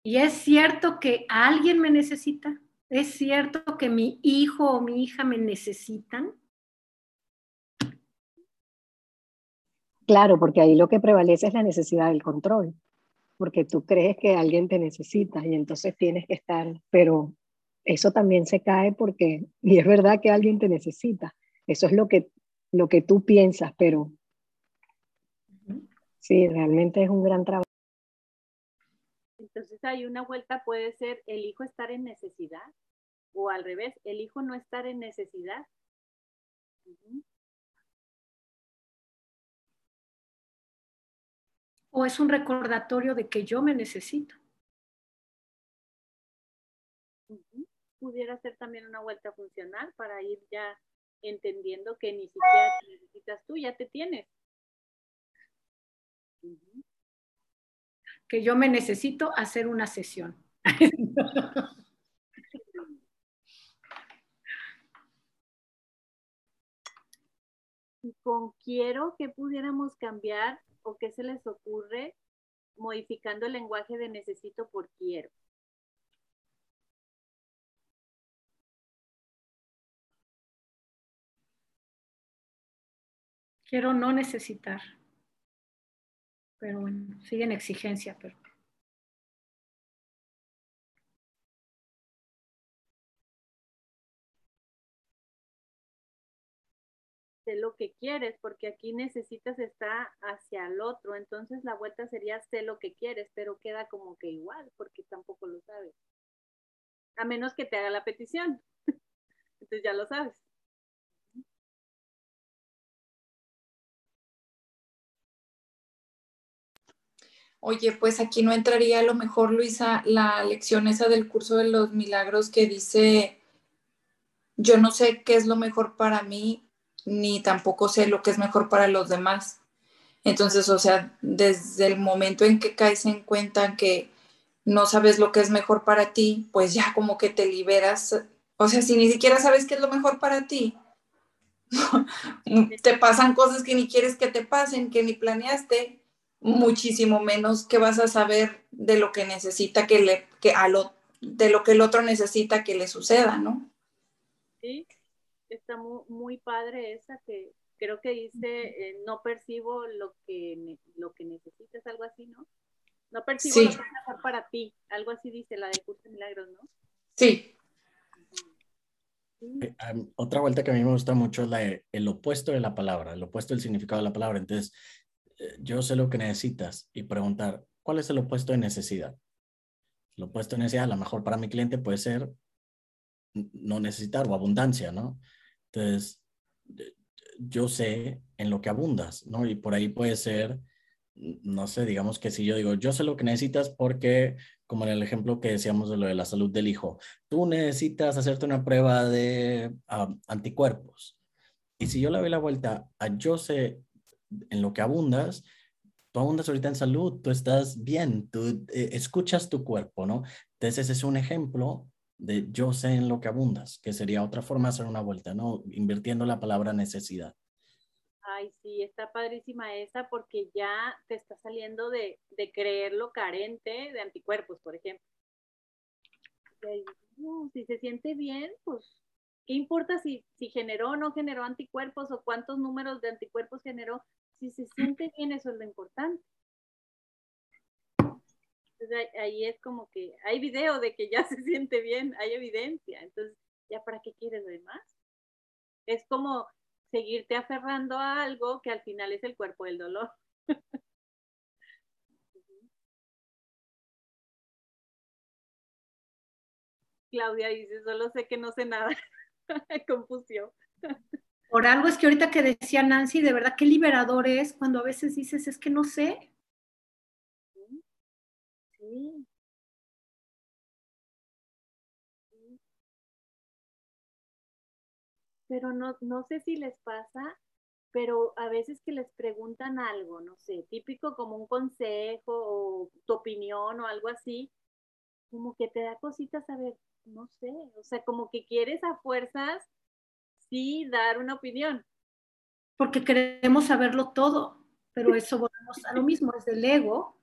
¿Y es cierto que alguien me necesita? ¿Es cierto que mi hijo o mi hija me necesitan? Claro, porque ahí lo que prevalece es la necesidad del control, porque tú crees que alguien te necesita y entonces tienes que estar, pero eso también se cae porque, y es verdad que alguien te necesita, eso es lo que, lo que tú piensas, pero sí, realmente es un gran trabajo. Entonces hay una vuelta, puede ser el hijo estar en necesidad o al revés, el hijo no estar en necesidad. O es un recordatorio de que yo me necesito. Pudiera ser también una vuelta funcional para ir ya entendiendo que ni siquiera te necesitas tú, ya te tienes. Que yo me necesito hacer una sesión. con quiero que pudiéramos cambiar o qué se les ocurre modificando el lenguaje de necesito por quiero. Quiero no necesitar. Pero bueno, siguen exigencia, pero sé lo que quieres, porque aquí necesitas estar hacia el otro, entonces la vuelta sería sé lo que quieres, pero queda como que igual, porque tampoco lo sabes. A menos que te haga la petición. entonces ya lo sabes. Oye, pues aquí no entraría a lo mejor, Luisa, la lección esa del curso de los milagros que dice, yo no sé qué es lo mejor para mí, ni tampoco sé lo que es mejor para los demás. Entonces, o sea, desde el momento en que caes en cuenta que no sabes lo que es mejor para ti, pues ya como que te liberas. O sea, si ni siquiera sabes qué es lo mejor para ti, te pasan cosas que ni quieres que te pasen, que ni planeaste, muchísimo menos que vas a saber de lo que necesita que le, que a lo, de lo que el otro necesita que le suceda, ¿no? Sí, está muy, padre esa que creo que dice, eh, no percibo lo que, lo que necesitas, algo así, ¿no? No percibo lo que es mejor para ti, algo así dice la de Curso de Milagros, ¿no? Sí. Eh, otra vuelta que a mí me gusta mucho es la de, el opuesto de la palabra, el opuesto del significado de la palabra. Entonces, yo sé lo que necesitas y preguntar, ¿cuál es el opuesto de necesidad? El opuesto de necesidad, a lo mejor para mi cliente puede ser no necesitar o abundancia, ¿no? Entonces, yo sé en lo que abundas, ¿no? Y por ahí puede ser, no sé, digamos que si yo digo, yo sé lo que necesitas porque, como en el ejemplo que decíamos de lo de la salud del hijo, tú necesitas hacerte una prueba de ah, anticuerpos. Y si yo le doy la vuelta a yo sé en lo que abundas, tú abundas ahorita en salud, tú estás bien, tú eh, escuchas tu cuerpo, ¿no? Entonces ese es un ejemplo de yo sé en lo que abundas, que sería otra forma de hacer una vuelta, ¿no? Invirtiendo la palabra necesidad. Ay, sí, está padrísima esa porque ya te está saliendo de, de creerlo carente de anticuerpos, por ejemplo. si se siente bien, pues, ¿qué importa si, si generó o no generó anticuerpos o cuántos números de anticuerpos generó? Si se siente bien, eso es lo importante ahí es como que hay video de que ya se siente bien, hay evidencia. Entonces, ¿ya para qué quieres ver más? Es como seguirte aferrando a algo que al final es el cuerpo del dolor. Claudia dice, solo sé que no sé nada. Confusión. Por algo es que ahorita que decía Nancy, de verdad qué liberador es cuando a veces dices, es que no sé, pero no, no sé si les pasa, pero a veces que les preguntan algo, no sé, típico como un consejo o tu opinión o algo así, como que te da cositas a ver, no sé, o sea, como que quieres a fuerzas sí dar una opinión. Porque queremos saberlo todo, pero eso volvemos a lo mismo, es del ego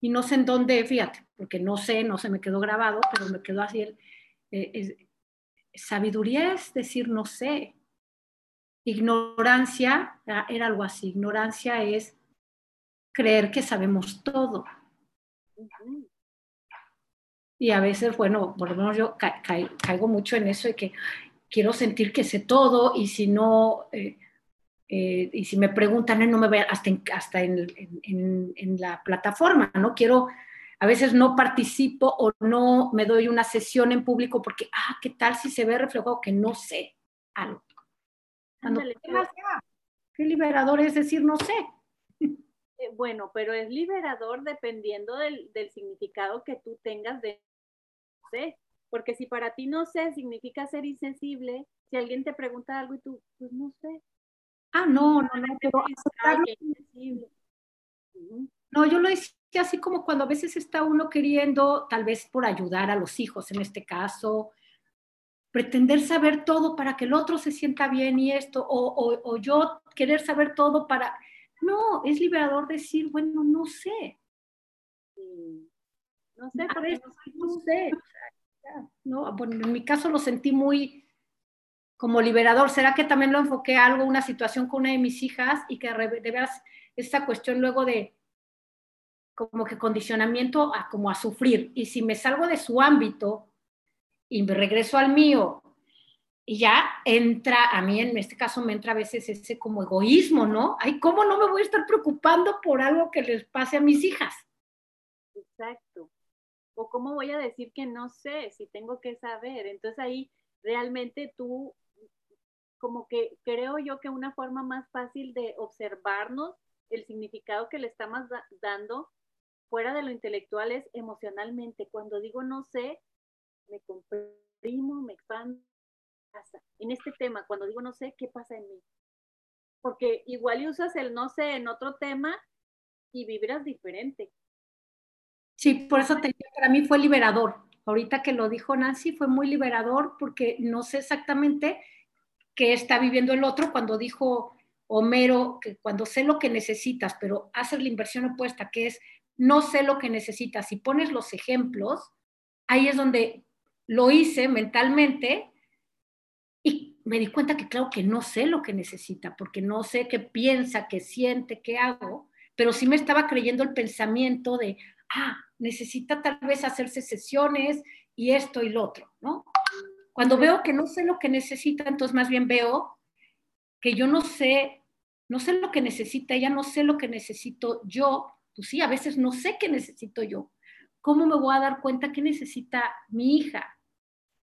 y no sé en dónde, fíjate, porque no sé, no se me quedó grabado, pero me quedó así Eh, sabiduría es decir no sé. Ignorancia era algo así. Ignorancia es creer que sabemos todo. Y a veces, bueno, por lo menos yo caigo mucho en eso de que quiero sentir que sé todo y si no, eh, eh, y si me preguntan, no me vean hasta, en, hasta en, en, la plataforma, ¿no? Quiero, a veces no participo o no me doy una sesión en público porque, ah, ¿qué tal si se ve reflejado que no sé algo? qué liberador es decir no sé. Eh, bueno, pero es liberador dependiendo del, del significado que tú tengas de sé. Porque si para ti no sé significa ser insensible, si alguien te pregunta algo y tú, pues no sé. Ah, no, no, no, pero No, yo lo decía así como cuando a veces está uno queriendo, tal vez por ayudar a los hijos en este caso, pretender saber todo para que el otro se sienta bien y esto, o, o yo querer saber todo para... No, es liberador decir, bueno, no sé. No sé, por eso no sé. ¿No? Bueno, en mi caso lo sentí muy como liberador. ¿Será que también lo enfoqué a algo, una situación con una de mis hijas y que de veras esta cuestión luego de como que condicionamiento a como a sufrir? Y si me salgo de su ámbito y me regreso al mío y ya entra, a mí en este caso me entra a veces ese como egoísmo, ¿no? Ay, ¿cómo no me voy a estar preocupando por algo que les pase a mis hijas? O cómo voy a decir que no sé si tengo que saber. Entonces ahí realmente tú, como que creo yo que una forma más fácil de observarnos el significado que le estamos dando fuera de lo intelectual es emocionalmente. Cuando digo no sé, me comprimo, me expando. En este tema, cuando digo no sé, ¿qué pasa en mí? Porque igual usas el no sé en otro tema y vibras diferente. Sí, por eso para mí fue liberador. Ahorita que lo dijo Nancy, fue muy liberador porque no sé exactamente qué está viviendo el otro cuando dijo Homero que cuando sé lo que necesitas, pero haces la inversión opuesta, que es no sé lo que necesitas y pones los ejemplos, ahí es donde lo hice mentalmente y me di cuenta que claro que no sé lo que necesita, porque no sé qué piensa, qué siente, qué hago, pero sí me estaba creyendo el pensamiento de, ah, necesita tal vez hacerse sesiones y esto y lo otro, ¿no? Cuando veo que no sé lo que necesita, entonces más bien veo que yo no sé, no sé lo que necesita ella, no sé lo que necesito yo, pues sí, a veces no sé qué necesito yo. ¿Cómo me voy a dar cuenta qué necesita mi hija?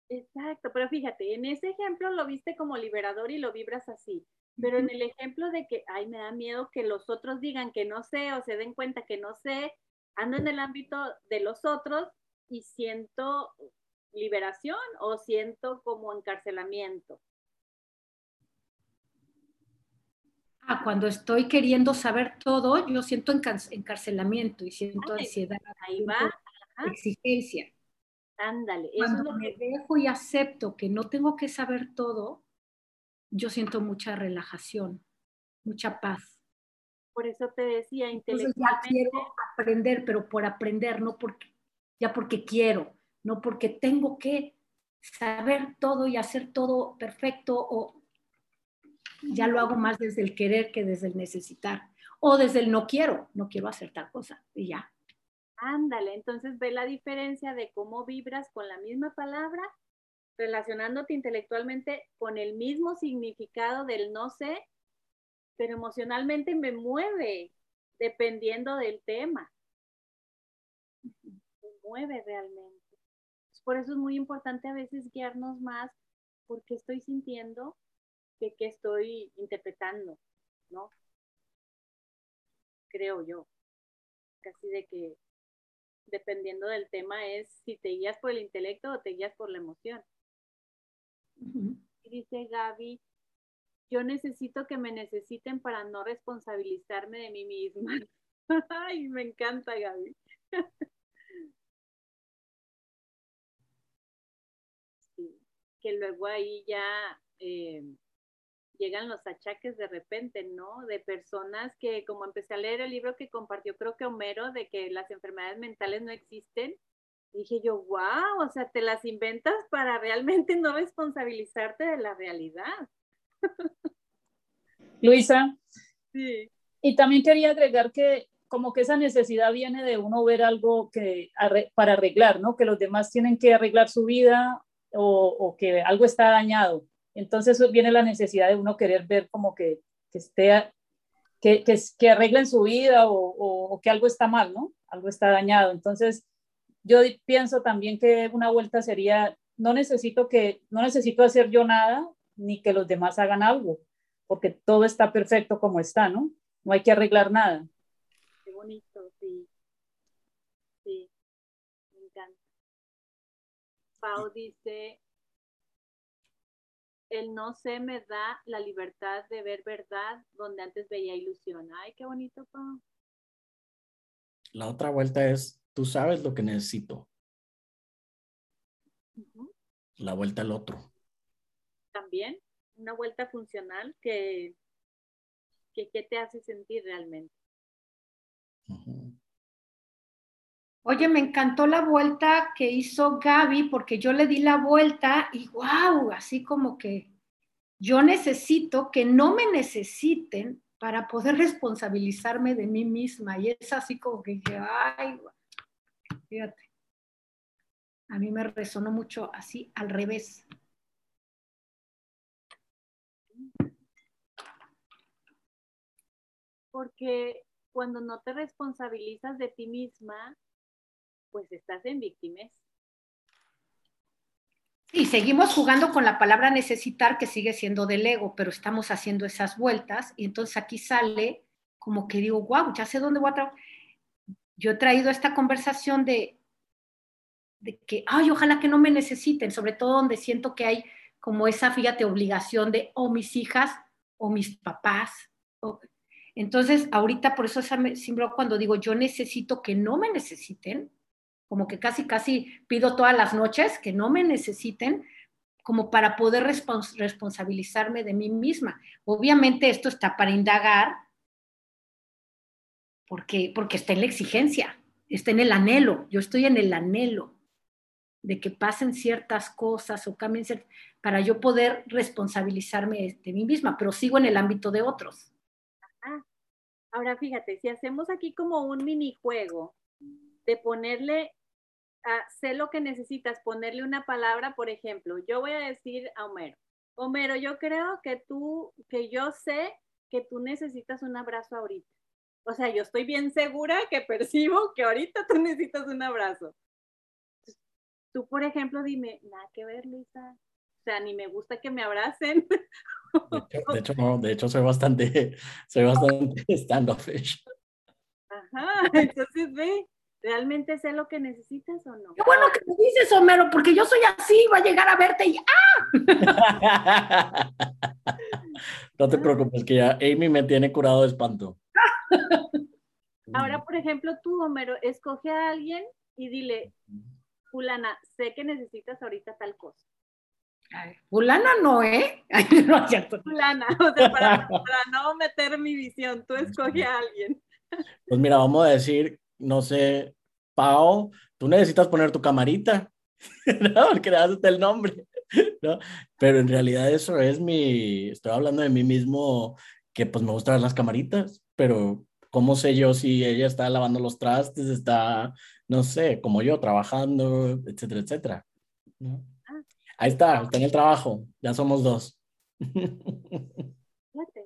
Exacto, pero fíjate, en ese ejemplo lo viste como liberador y lo vibras así. Pero en el ejemplo de que, ay, me da miedo que los otros digan que no sé o se den cuenta que no sé, ando en el ámbito de los otros y siento liberación o siento como encarcelamiento. Ah, cuando estoy queriendo saber todo, yo siento encarcelamiento y siento ansiedad. Ahí va. Exigencia. Ándale. Cuando me dejo y acepto que no tengo que saber todo, yo siento mucha relajación, mucha paz. Por eso te decía, intelectualmente. ya quiero aprender, pero por aprender, no porque, ya porque quiero, no porque tengo que saber todo y hacer todo perfecto o ya lo hago más desde el querer que desde el necesitar o desde el no quiero, no quiero hacer tal cosa y ya. Ándale, entonces ve la diferencia de cómo vibras con la misma palabra, relacionándote intelectualmente con el mismo significado del no sé pero emocionalmente me mueve dependiendo del tema. Me mueve realmente. Por eso es muy importante a veces guiarnos más porque estoy sintiendo que, que estoy interpretando, ¿no? Creo yo. Casi de que dependiendo del tema es si te guías por el intelecto o te guías por la emoción. Y dice Gaby, yo necesito que me necesiten para no responsabilizarme de mí misma. Ay, me encanta, Gaby. que luego ahí ya eh, llegan los achaques de repente, ¿no? De personas que, como empecé a leer el libro que compartió, creo que Homero, de que las enfermedades mentales no existen, dije yo, wow, o sea, te las inventas para realmente no responsabilizarte de la realidad. Luisa. Sí. Y también quería agregar que como que esa necesidad viene de uno ver algo que para arreglar, ¿no? Que los demás tienen que arreglar su vida o, o que algo está dañado. Entonces viene la necesidad de uno querer ver como que, que esté, que, que, que, arreglen su vida o, o, que algo está mal, ¿no? Algo está dañado. Entonces yo pienso también que una vuelta sería, no necesito que, no necesito hacer yo nada ni que los demás hagan algo, porque todo está perfecto como está, ¿no? No hay que arreglar nada. Qué bonito, sí. Sí, me encanta. Pau dice, el no sé me da la libertad de ver verdad donde antes veía ilusión. Ay, qué bonito, Pau. La otra vuelta es, tú sabes lo que necesito. La vuelta al otro. También, una vuelta funcional que, te hace sentir realmente. Oye, me encantó la vuelta que hizo Gaby porque yo le di la vuelta y wow, así como que yo necesito que no me necesiten para poder responsabilizarme de mí misma. Y es así como que ay, fíjate. A mí me resonó mucho así al revés. Porque cuando no te responsabilizas de ti misma, pues estás en víctimas. Y seguimos jugando con la palabra necesitar, que sigue siendo del ego, pero estamos haciendo esas vueltas y entonces aquí sale como que digo, wow, ya sé dónde voy a trabajar. Yo he traído esta conversación de, de que, ay, ojalá que no me necesiten, sobre todo donde siento que hay como esa, fíjate, obligación de o mis hijas o mis papás. Entonces, ahorita por eso siempre cuando digo, yo necesito que no me necesiten, como que casi, casi pido todas las noches que no me necesiten como para poder responsabilizarme de mí misma. Obviamente esto está para indagar porque, porque está en la exigencia, está en el anhelo, yo estoy en el anhelo de que pasen ciertas cosas o cambien ciertas, para yo poder responsabilizarme de mí misma, pero sigo en el ámbito de otros. Ahora fíjate, si hacemos aquí como un minijuego de ponerle sé lo que necesitas, ponerle una palabra, por ejemplo, yo voy a decir a Homero, Homero, yo creo que tú, que yo sé que tú necesitas un abrazo ahorita. O sea, yo estoy bien segura que percibo que ahorita tú necesitas un abrazo. Tú, por ejemplo, dime, nada que ver, Luisa. O sea, ni me gusta que me abracen. De hecho, no, de hecho soy bastante, soy bastante standoffish. Ajá, entonces ve, ¿Realmente sé lo que necesitas o no? Qué bueno que me dices, Homero, porque yo soy así, va a llegar a verte y ¡ah! no te preocupes, que ya Amy me tiene curado de espanto. Ahora, por ejemplo, tú, Homero, escoge a alguien y dile, fulana, sé que necesitas ahorita tal cosa. Fulana no, ¿eh? no fulana, o sea, para, para no meter mi visión, tú escoge a alguien. Pues mira, vamos a decir no sé, Pau, tú necesitas poner tu camarita, ¿no? Porque le das el nombre, ¿no? Pero en realidad eso es mi, estoy hablando de mí mismo, que pues me gustan las camaritas, pero ¿cómo sé yo si ella está lavando los trastes, está, no sé, como yo, trabajando, etcétera, etcétera? Ah. Ahí está, está en el trabajo, ya somos dos.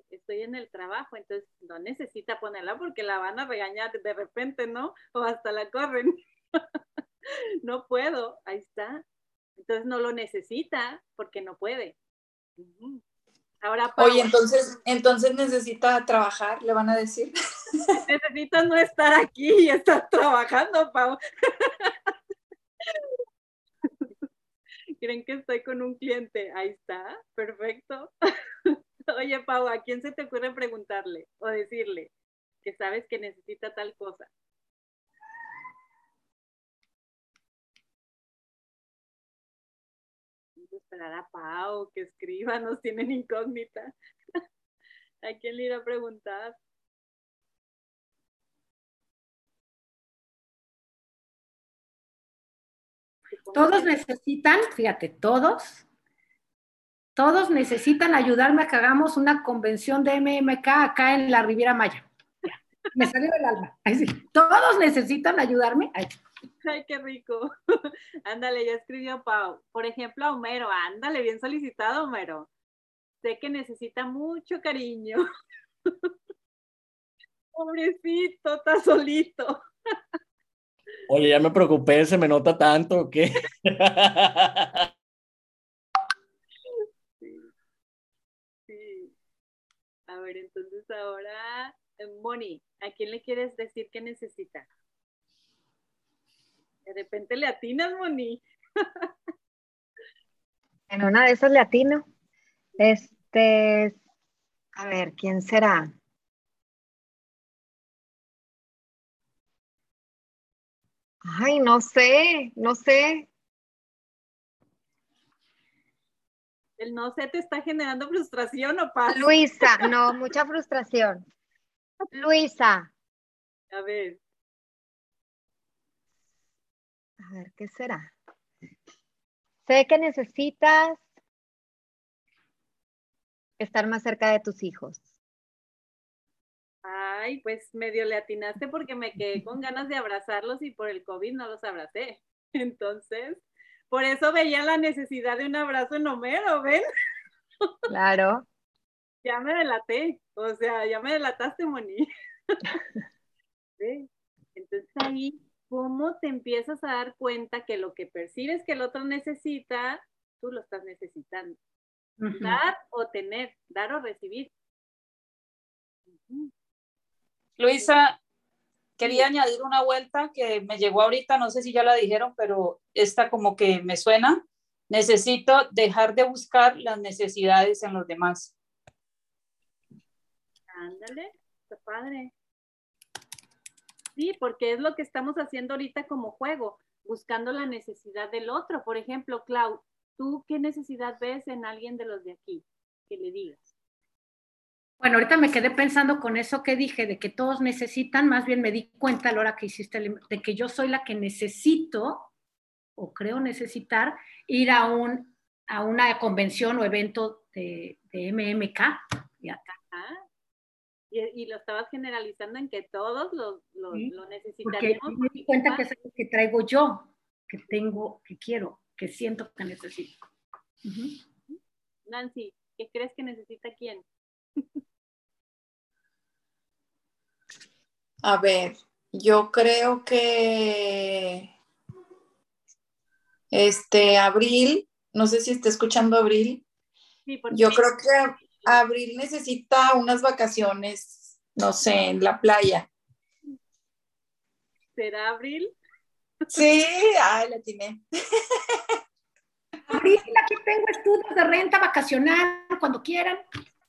estoy en el trabajo, entonces no necesita ponerla porque la van a regañar de repente, ¿no? O hasta la corren. no puedo, ahí está. Entonces no lo necesita porque no puede. Ahora, Oye, entonces, entonces necesita trabajar, le van a decir. Necesita no estar aquí y estar trabajando, Pau. Creen que estoy con un cliente. Ahí está, perfecto. Oye, Pau, ¿a quién se te ocurre preguntarle o decirle que sabes que necesita tal cosa? esperar a Pau, que escriba, nos tienen incógnita. ¿A quién le irá a preguntar? Todos necesitan, fíjate, todos, todos necesitan ayudarme a que hagamos una convención de MMK acá en la Riviera Maya. Me salió del alma. Todos necesitan ayudarme. Ay. qué rico. ándale, ya escribió Pau. Por ejemplo, a Homero. Ándale, bien solicitado, Homero. Sé que necesita mucho cariño. Pobrecito, está solito. Oye, ya me preocupé, se me nota tanto, ¿qué? sí. sí. A ver, entonces ahora, eh, Moni, ¿a quién le quieres decir que necesita? De repente le atinas, Moni. en una de esas le atino. Este, a ver, ¿quién será? Ay, no sé, no sé. El no sé te está generando frustración o paz. Luisa, no, mucha frustración. Luisa. A ver. A ver, ¿qué será? Sé que necesitas estar más cerca de tus hijos. Ay, pues medio le atinaste porque me quedé con ganas de abrazarlos y por el COVID no los abracé. Entonces, por eso veía la necesidad de un abrazo en Homero, ¿ven? Claro. ya me delaté, o sea, ya me delataste, Moni. Entonces ahí, ¿cómo te empiezas a dar cuenta que lo que percibes que el otro necesita, tú lo estás necesitando? Dar o tener, dar o recibir. Luisa, quería añadir una vuelta que me llegó ahorita, no sé si ya la dijeron, pero esta como que me suena. Necesito dejar de buscar las necesidades en los demás. Ándale, está padre. Sí, porque es lo que estamos haciendo ahorita como juego, buscando la necesidad del otro. Por ejemplo, Clau, ¿tú qué necesidad ves en alguien de los de aquí? Que le digas. Bueno, ahorita me quedé pensando con eso que dije, de que todos necesitan, más bien me di cuenta a la hora que hiciste, de que yo soy la que necesito, o creo necesitar, ir a, un, a una convención o evento de, MMK. Y, lo estabas generalizando en que todos lo, lo, Porque me di cuenta que es algo que traigo yo, que tengo, que quiero, que siento que necesito. Nancy, ¿qué crees que necesita quién? A ver, yo creo que este Abril, no sé si está escuchando Abril. yo creo que Abril necesita unas vacaciones, no sé, en la playa. ¿Será Abril? Sí, ay, la tiene. Abril, aquí tengo estudios de renta vacacional cuando quieran,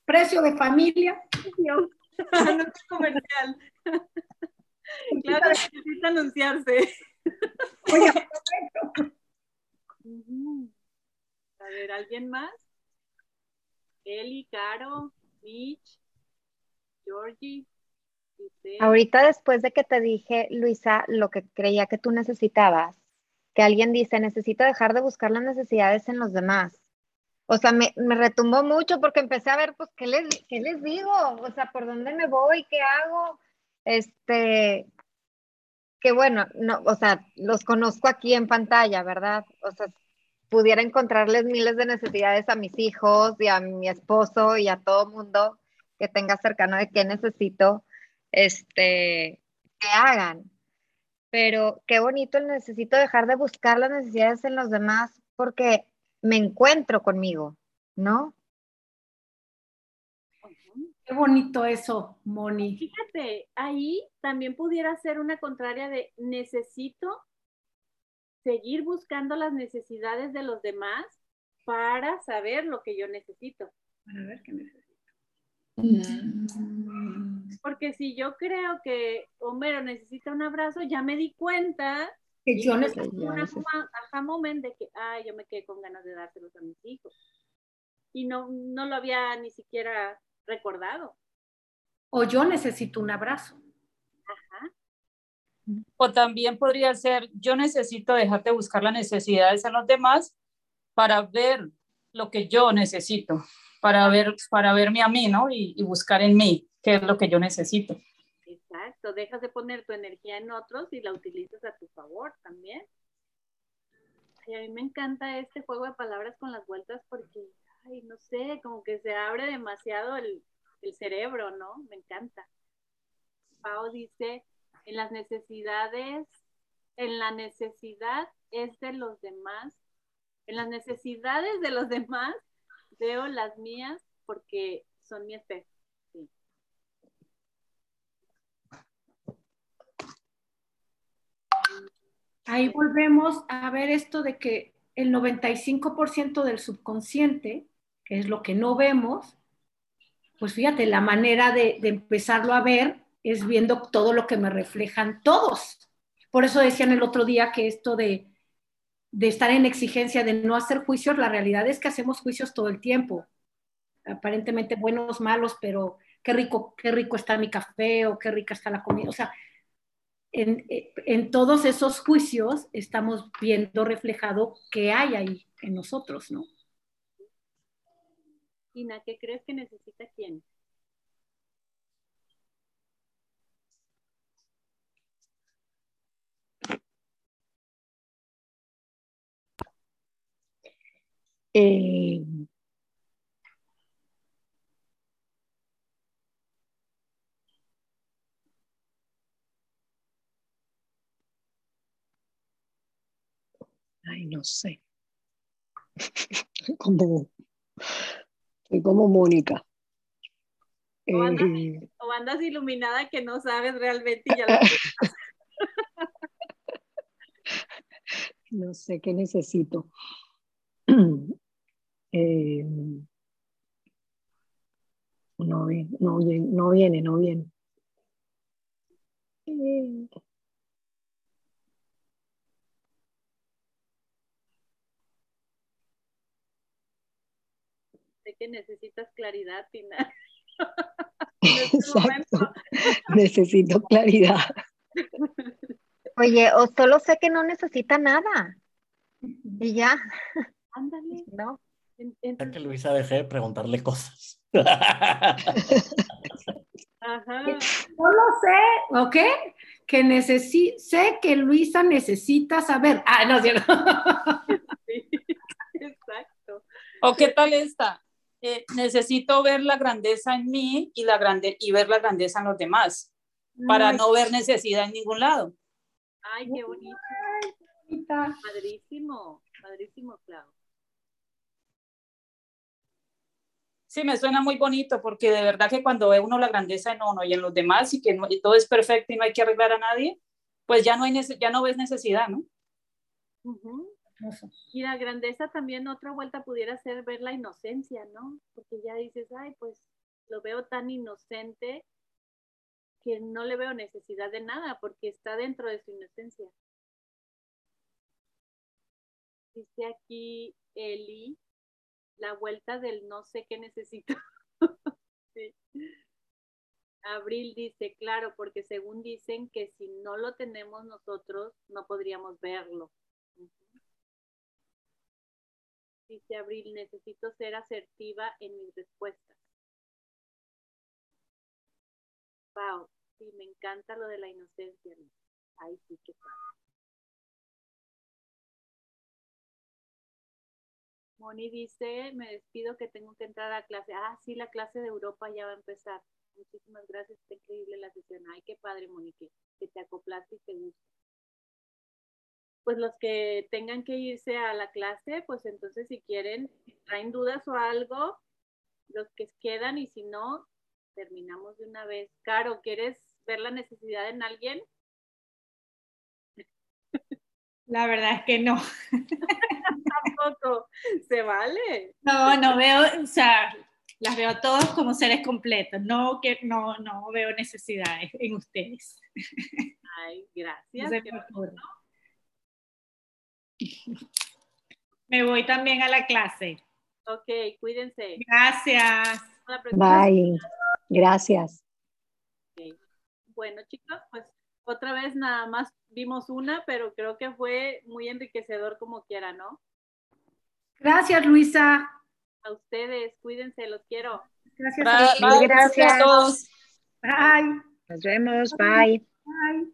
precio de familia. no es comercial. Claro, necesita anunciarse. A ver, ¿alguien más? Eli, Caro, Mitch, Georgie. Ahorita después de que te dije, Luisa, lo que creía que tú necesitabas, que alguien dice, necesito dejar de buscar las necesidades en los demás. O sea, me, me retumbó mucho porque empecé a ver, pues, ¿qué les, ¿qué les digo? O sea, ¿por dónde me voy? ¿Qué hago? Este, que bueno, no, o sea, los conozco aquí en pantalla, ¿verdad? O sea, pudiera encontrarles miles de necesidades a mis hijos y a mi esposo y a todo mundo que tenga cercano de qué necesito, este, que hagan. Pero qué bonito el necesito dejar de buscar las necesidades en los demás porque me encuentro conmigo, ¿no? Qué bonito eso, Moni. Fíjate, ahí también pudiera ser una contraria de necesito seguir buscando las necesidades de los demás para saber lo que yo necesito. Para ver qué necesito. Porque si yo creo que Homero necesita un abrazo, ya me di cuenta que yo necesito un aha moment de que, ay, yo me quedé con ganas de dárselos a mis hijos. Y no, no lo había ni siquiera recordado. O yo necesito un abrazo. Ajá. O también podría ser, yo necesito dejar de buscar las necesidades en los demás para ver lo que yo necesito, para, ver, para verme a mí, ¿no? Y, y buscar en mí qué es lo que yo necesito. Exacto, dejas de poner tu energía en otros y la utilizas a tu favor también. Y a mí me encanta este juego de palabras con las vueltas porque, ay, no sé, como que se abre demasiado el, el cerebro, ¿no? Me encanta. Pau dice, en las necesidades, en la necesidad es de los demás, en las necesidades de los demás veo las mías porque son mi espejo. Ahí volvemos a ver esto de que el 95% del subconsciente, que es lo que no vemos, pues fíjate, la manera de, de, empezarlo a ver es viendo todo lo que me reflejan todos. Por eso decían el otro día que esto de, de estar en exigencia, de no hacer juicios, la realidad es que hacemos juicios todo el tiempo, aparentemente buenos, malos, pero qué rico, qué rico está mi café o qué rica está la comida. O sea, en, en, todos esos juicios estamos viendo reflejado qué hay ahí en nosotros, ¿no? Ina, ¿qué crees que necesita quién? Eh, Ay, no sé. como, soy como Mónica. O andas, eh, o andas, iluminada que no sabes realmente y ya lo No sé qué necesito. eh, no, no, no viene, no viene. Eh, sé que necesitas claridad, Tina. este Exacto. Necesito claridad. Oye, o solo sé que no necesita nada. Y ya. Ándale. No. Ya que Luisa deje de preguntarle cosas. Ajá. Yo lo sé, ¿ok? Que necesi sé que Luisa necesita saber. Ah, no, cierto. Sí, exacto. ¿O qué tal esta? Eh, necesito ver la grandeza en mí y, la grande y ver la grandeza en los demás para Ay. no ver necesidad en ningún lado. Ay, qué bonito. Bonita. Padrísimo, padrísimo, Clau. Sí, me suena muy bonito porque de verdad que cuando ve uno la grandeza en uno y en los demás y que no- y todo es perfecto y no hay que arreglar a nadie, pues ya no, hay nece- ya no ves necesidad, ¿no? Y la grandeza también otra vuelta pudiera ser ver la inocencia, ¿no? Porque ya dices, ay, pues lo veo tan inocente que no le veo necesidad de nada porque está dentro de su inocencia. Dice aquí Eli, la vuelta del no sé qué necesito. Sí. Abril dice, claro, porque según dicen que si no lo tenemos nosotros, no podríamos verlo. Dice Abril, necesito ser asertiva en mis respuestas. Wow, sí, me encanta lo de la inocencia. Ay, sí, qué padre. Moni dice, me despido que tengo que entrar a clase. Ah, sí, la clase de Europa ya va a empezar. Muchísimas gracias, está increíble la sesión. Ay, qué padre, Monique, que te acoplaste y te gusta. Pues los que tengan que irse a la clase, pues entonces si quieren, si traen dudas o algo, los que quedan y si no, terminamos de una vez. Caro, ¿quieres ver la necesidad en alguien? La verdad es que no. Tampoco, se vale. No, no veo, o sea, las veo a todos como seres completos. No, que, no, no veo necesidades en ustedes. Ay, No gracias. qué me voy también a la clase. Ok, cuídense. Gracias. Bye. Gracias. Bueno, chicos, pues otra vez nada más vimos una, pero creo que fue muy enriquecedor como quiera, ¿no? Gracias, Luisa. A ustedes, cuídense, los quiero. Gracias a, gracias. a todos. Bye. Nos vemos, bye. Bye.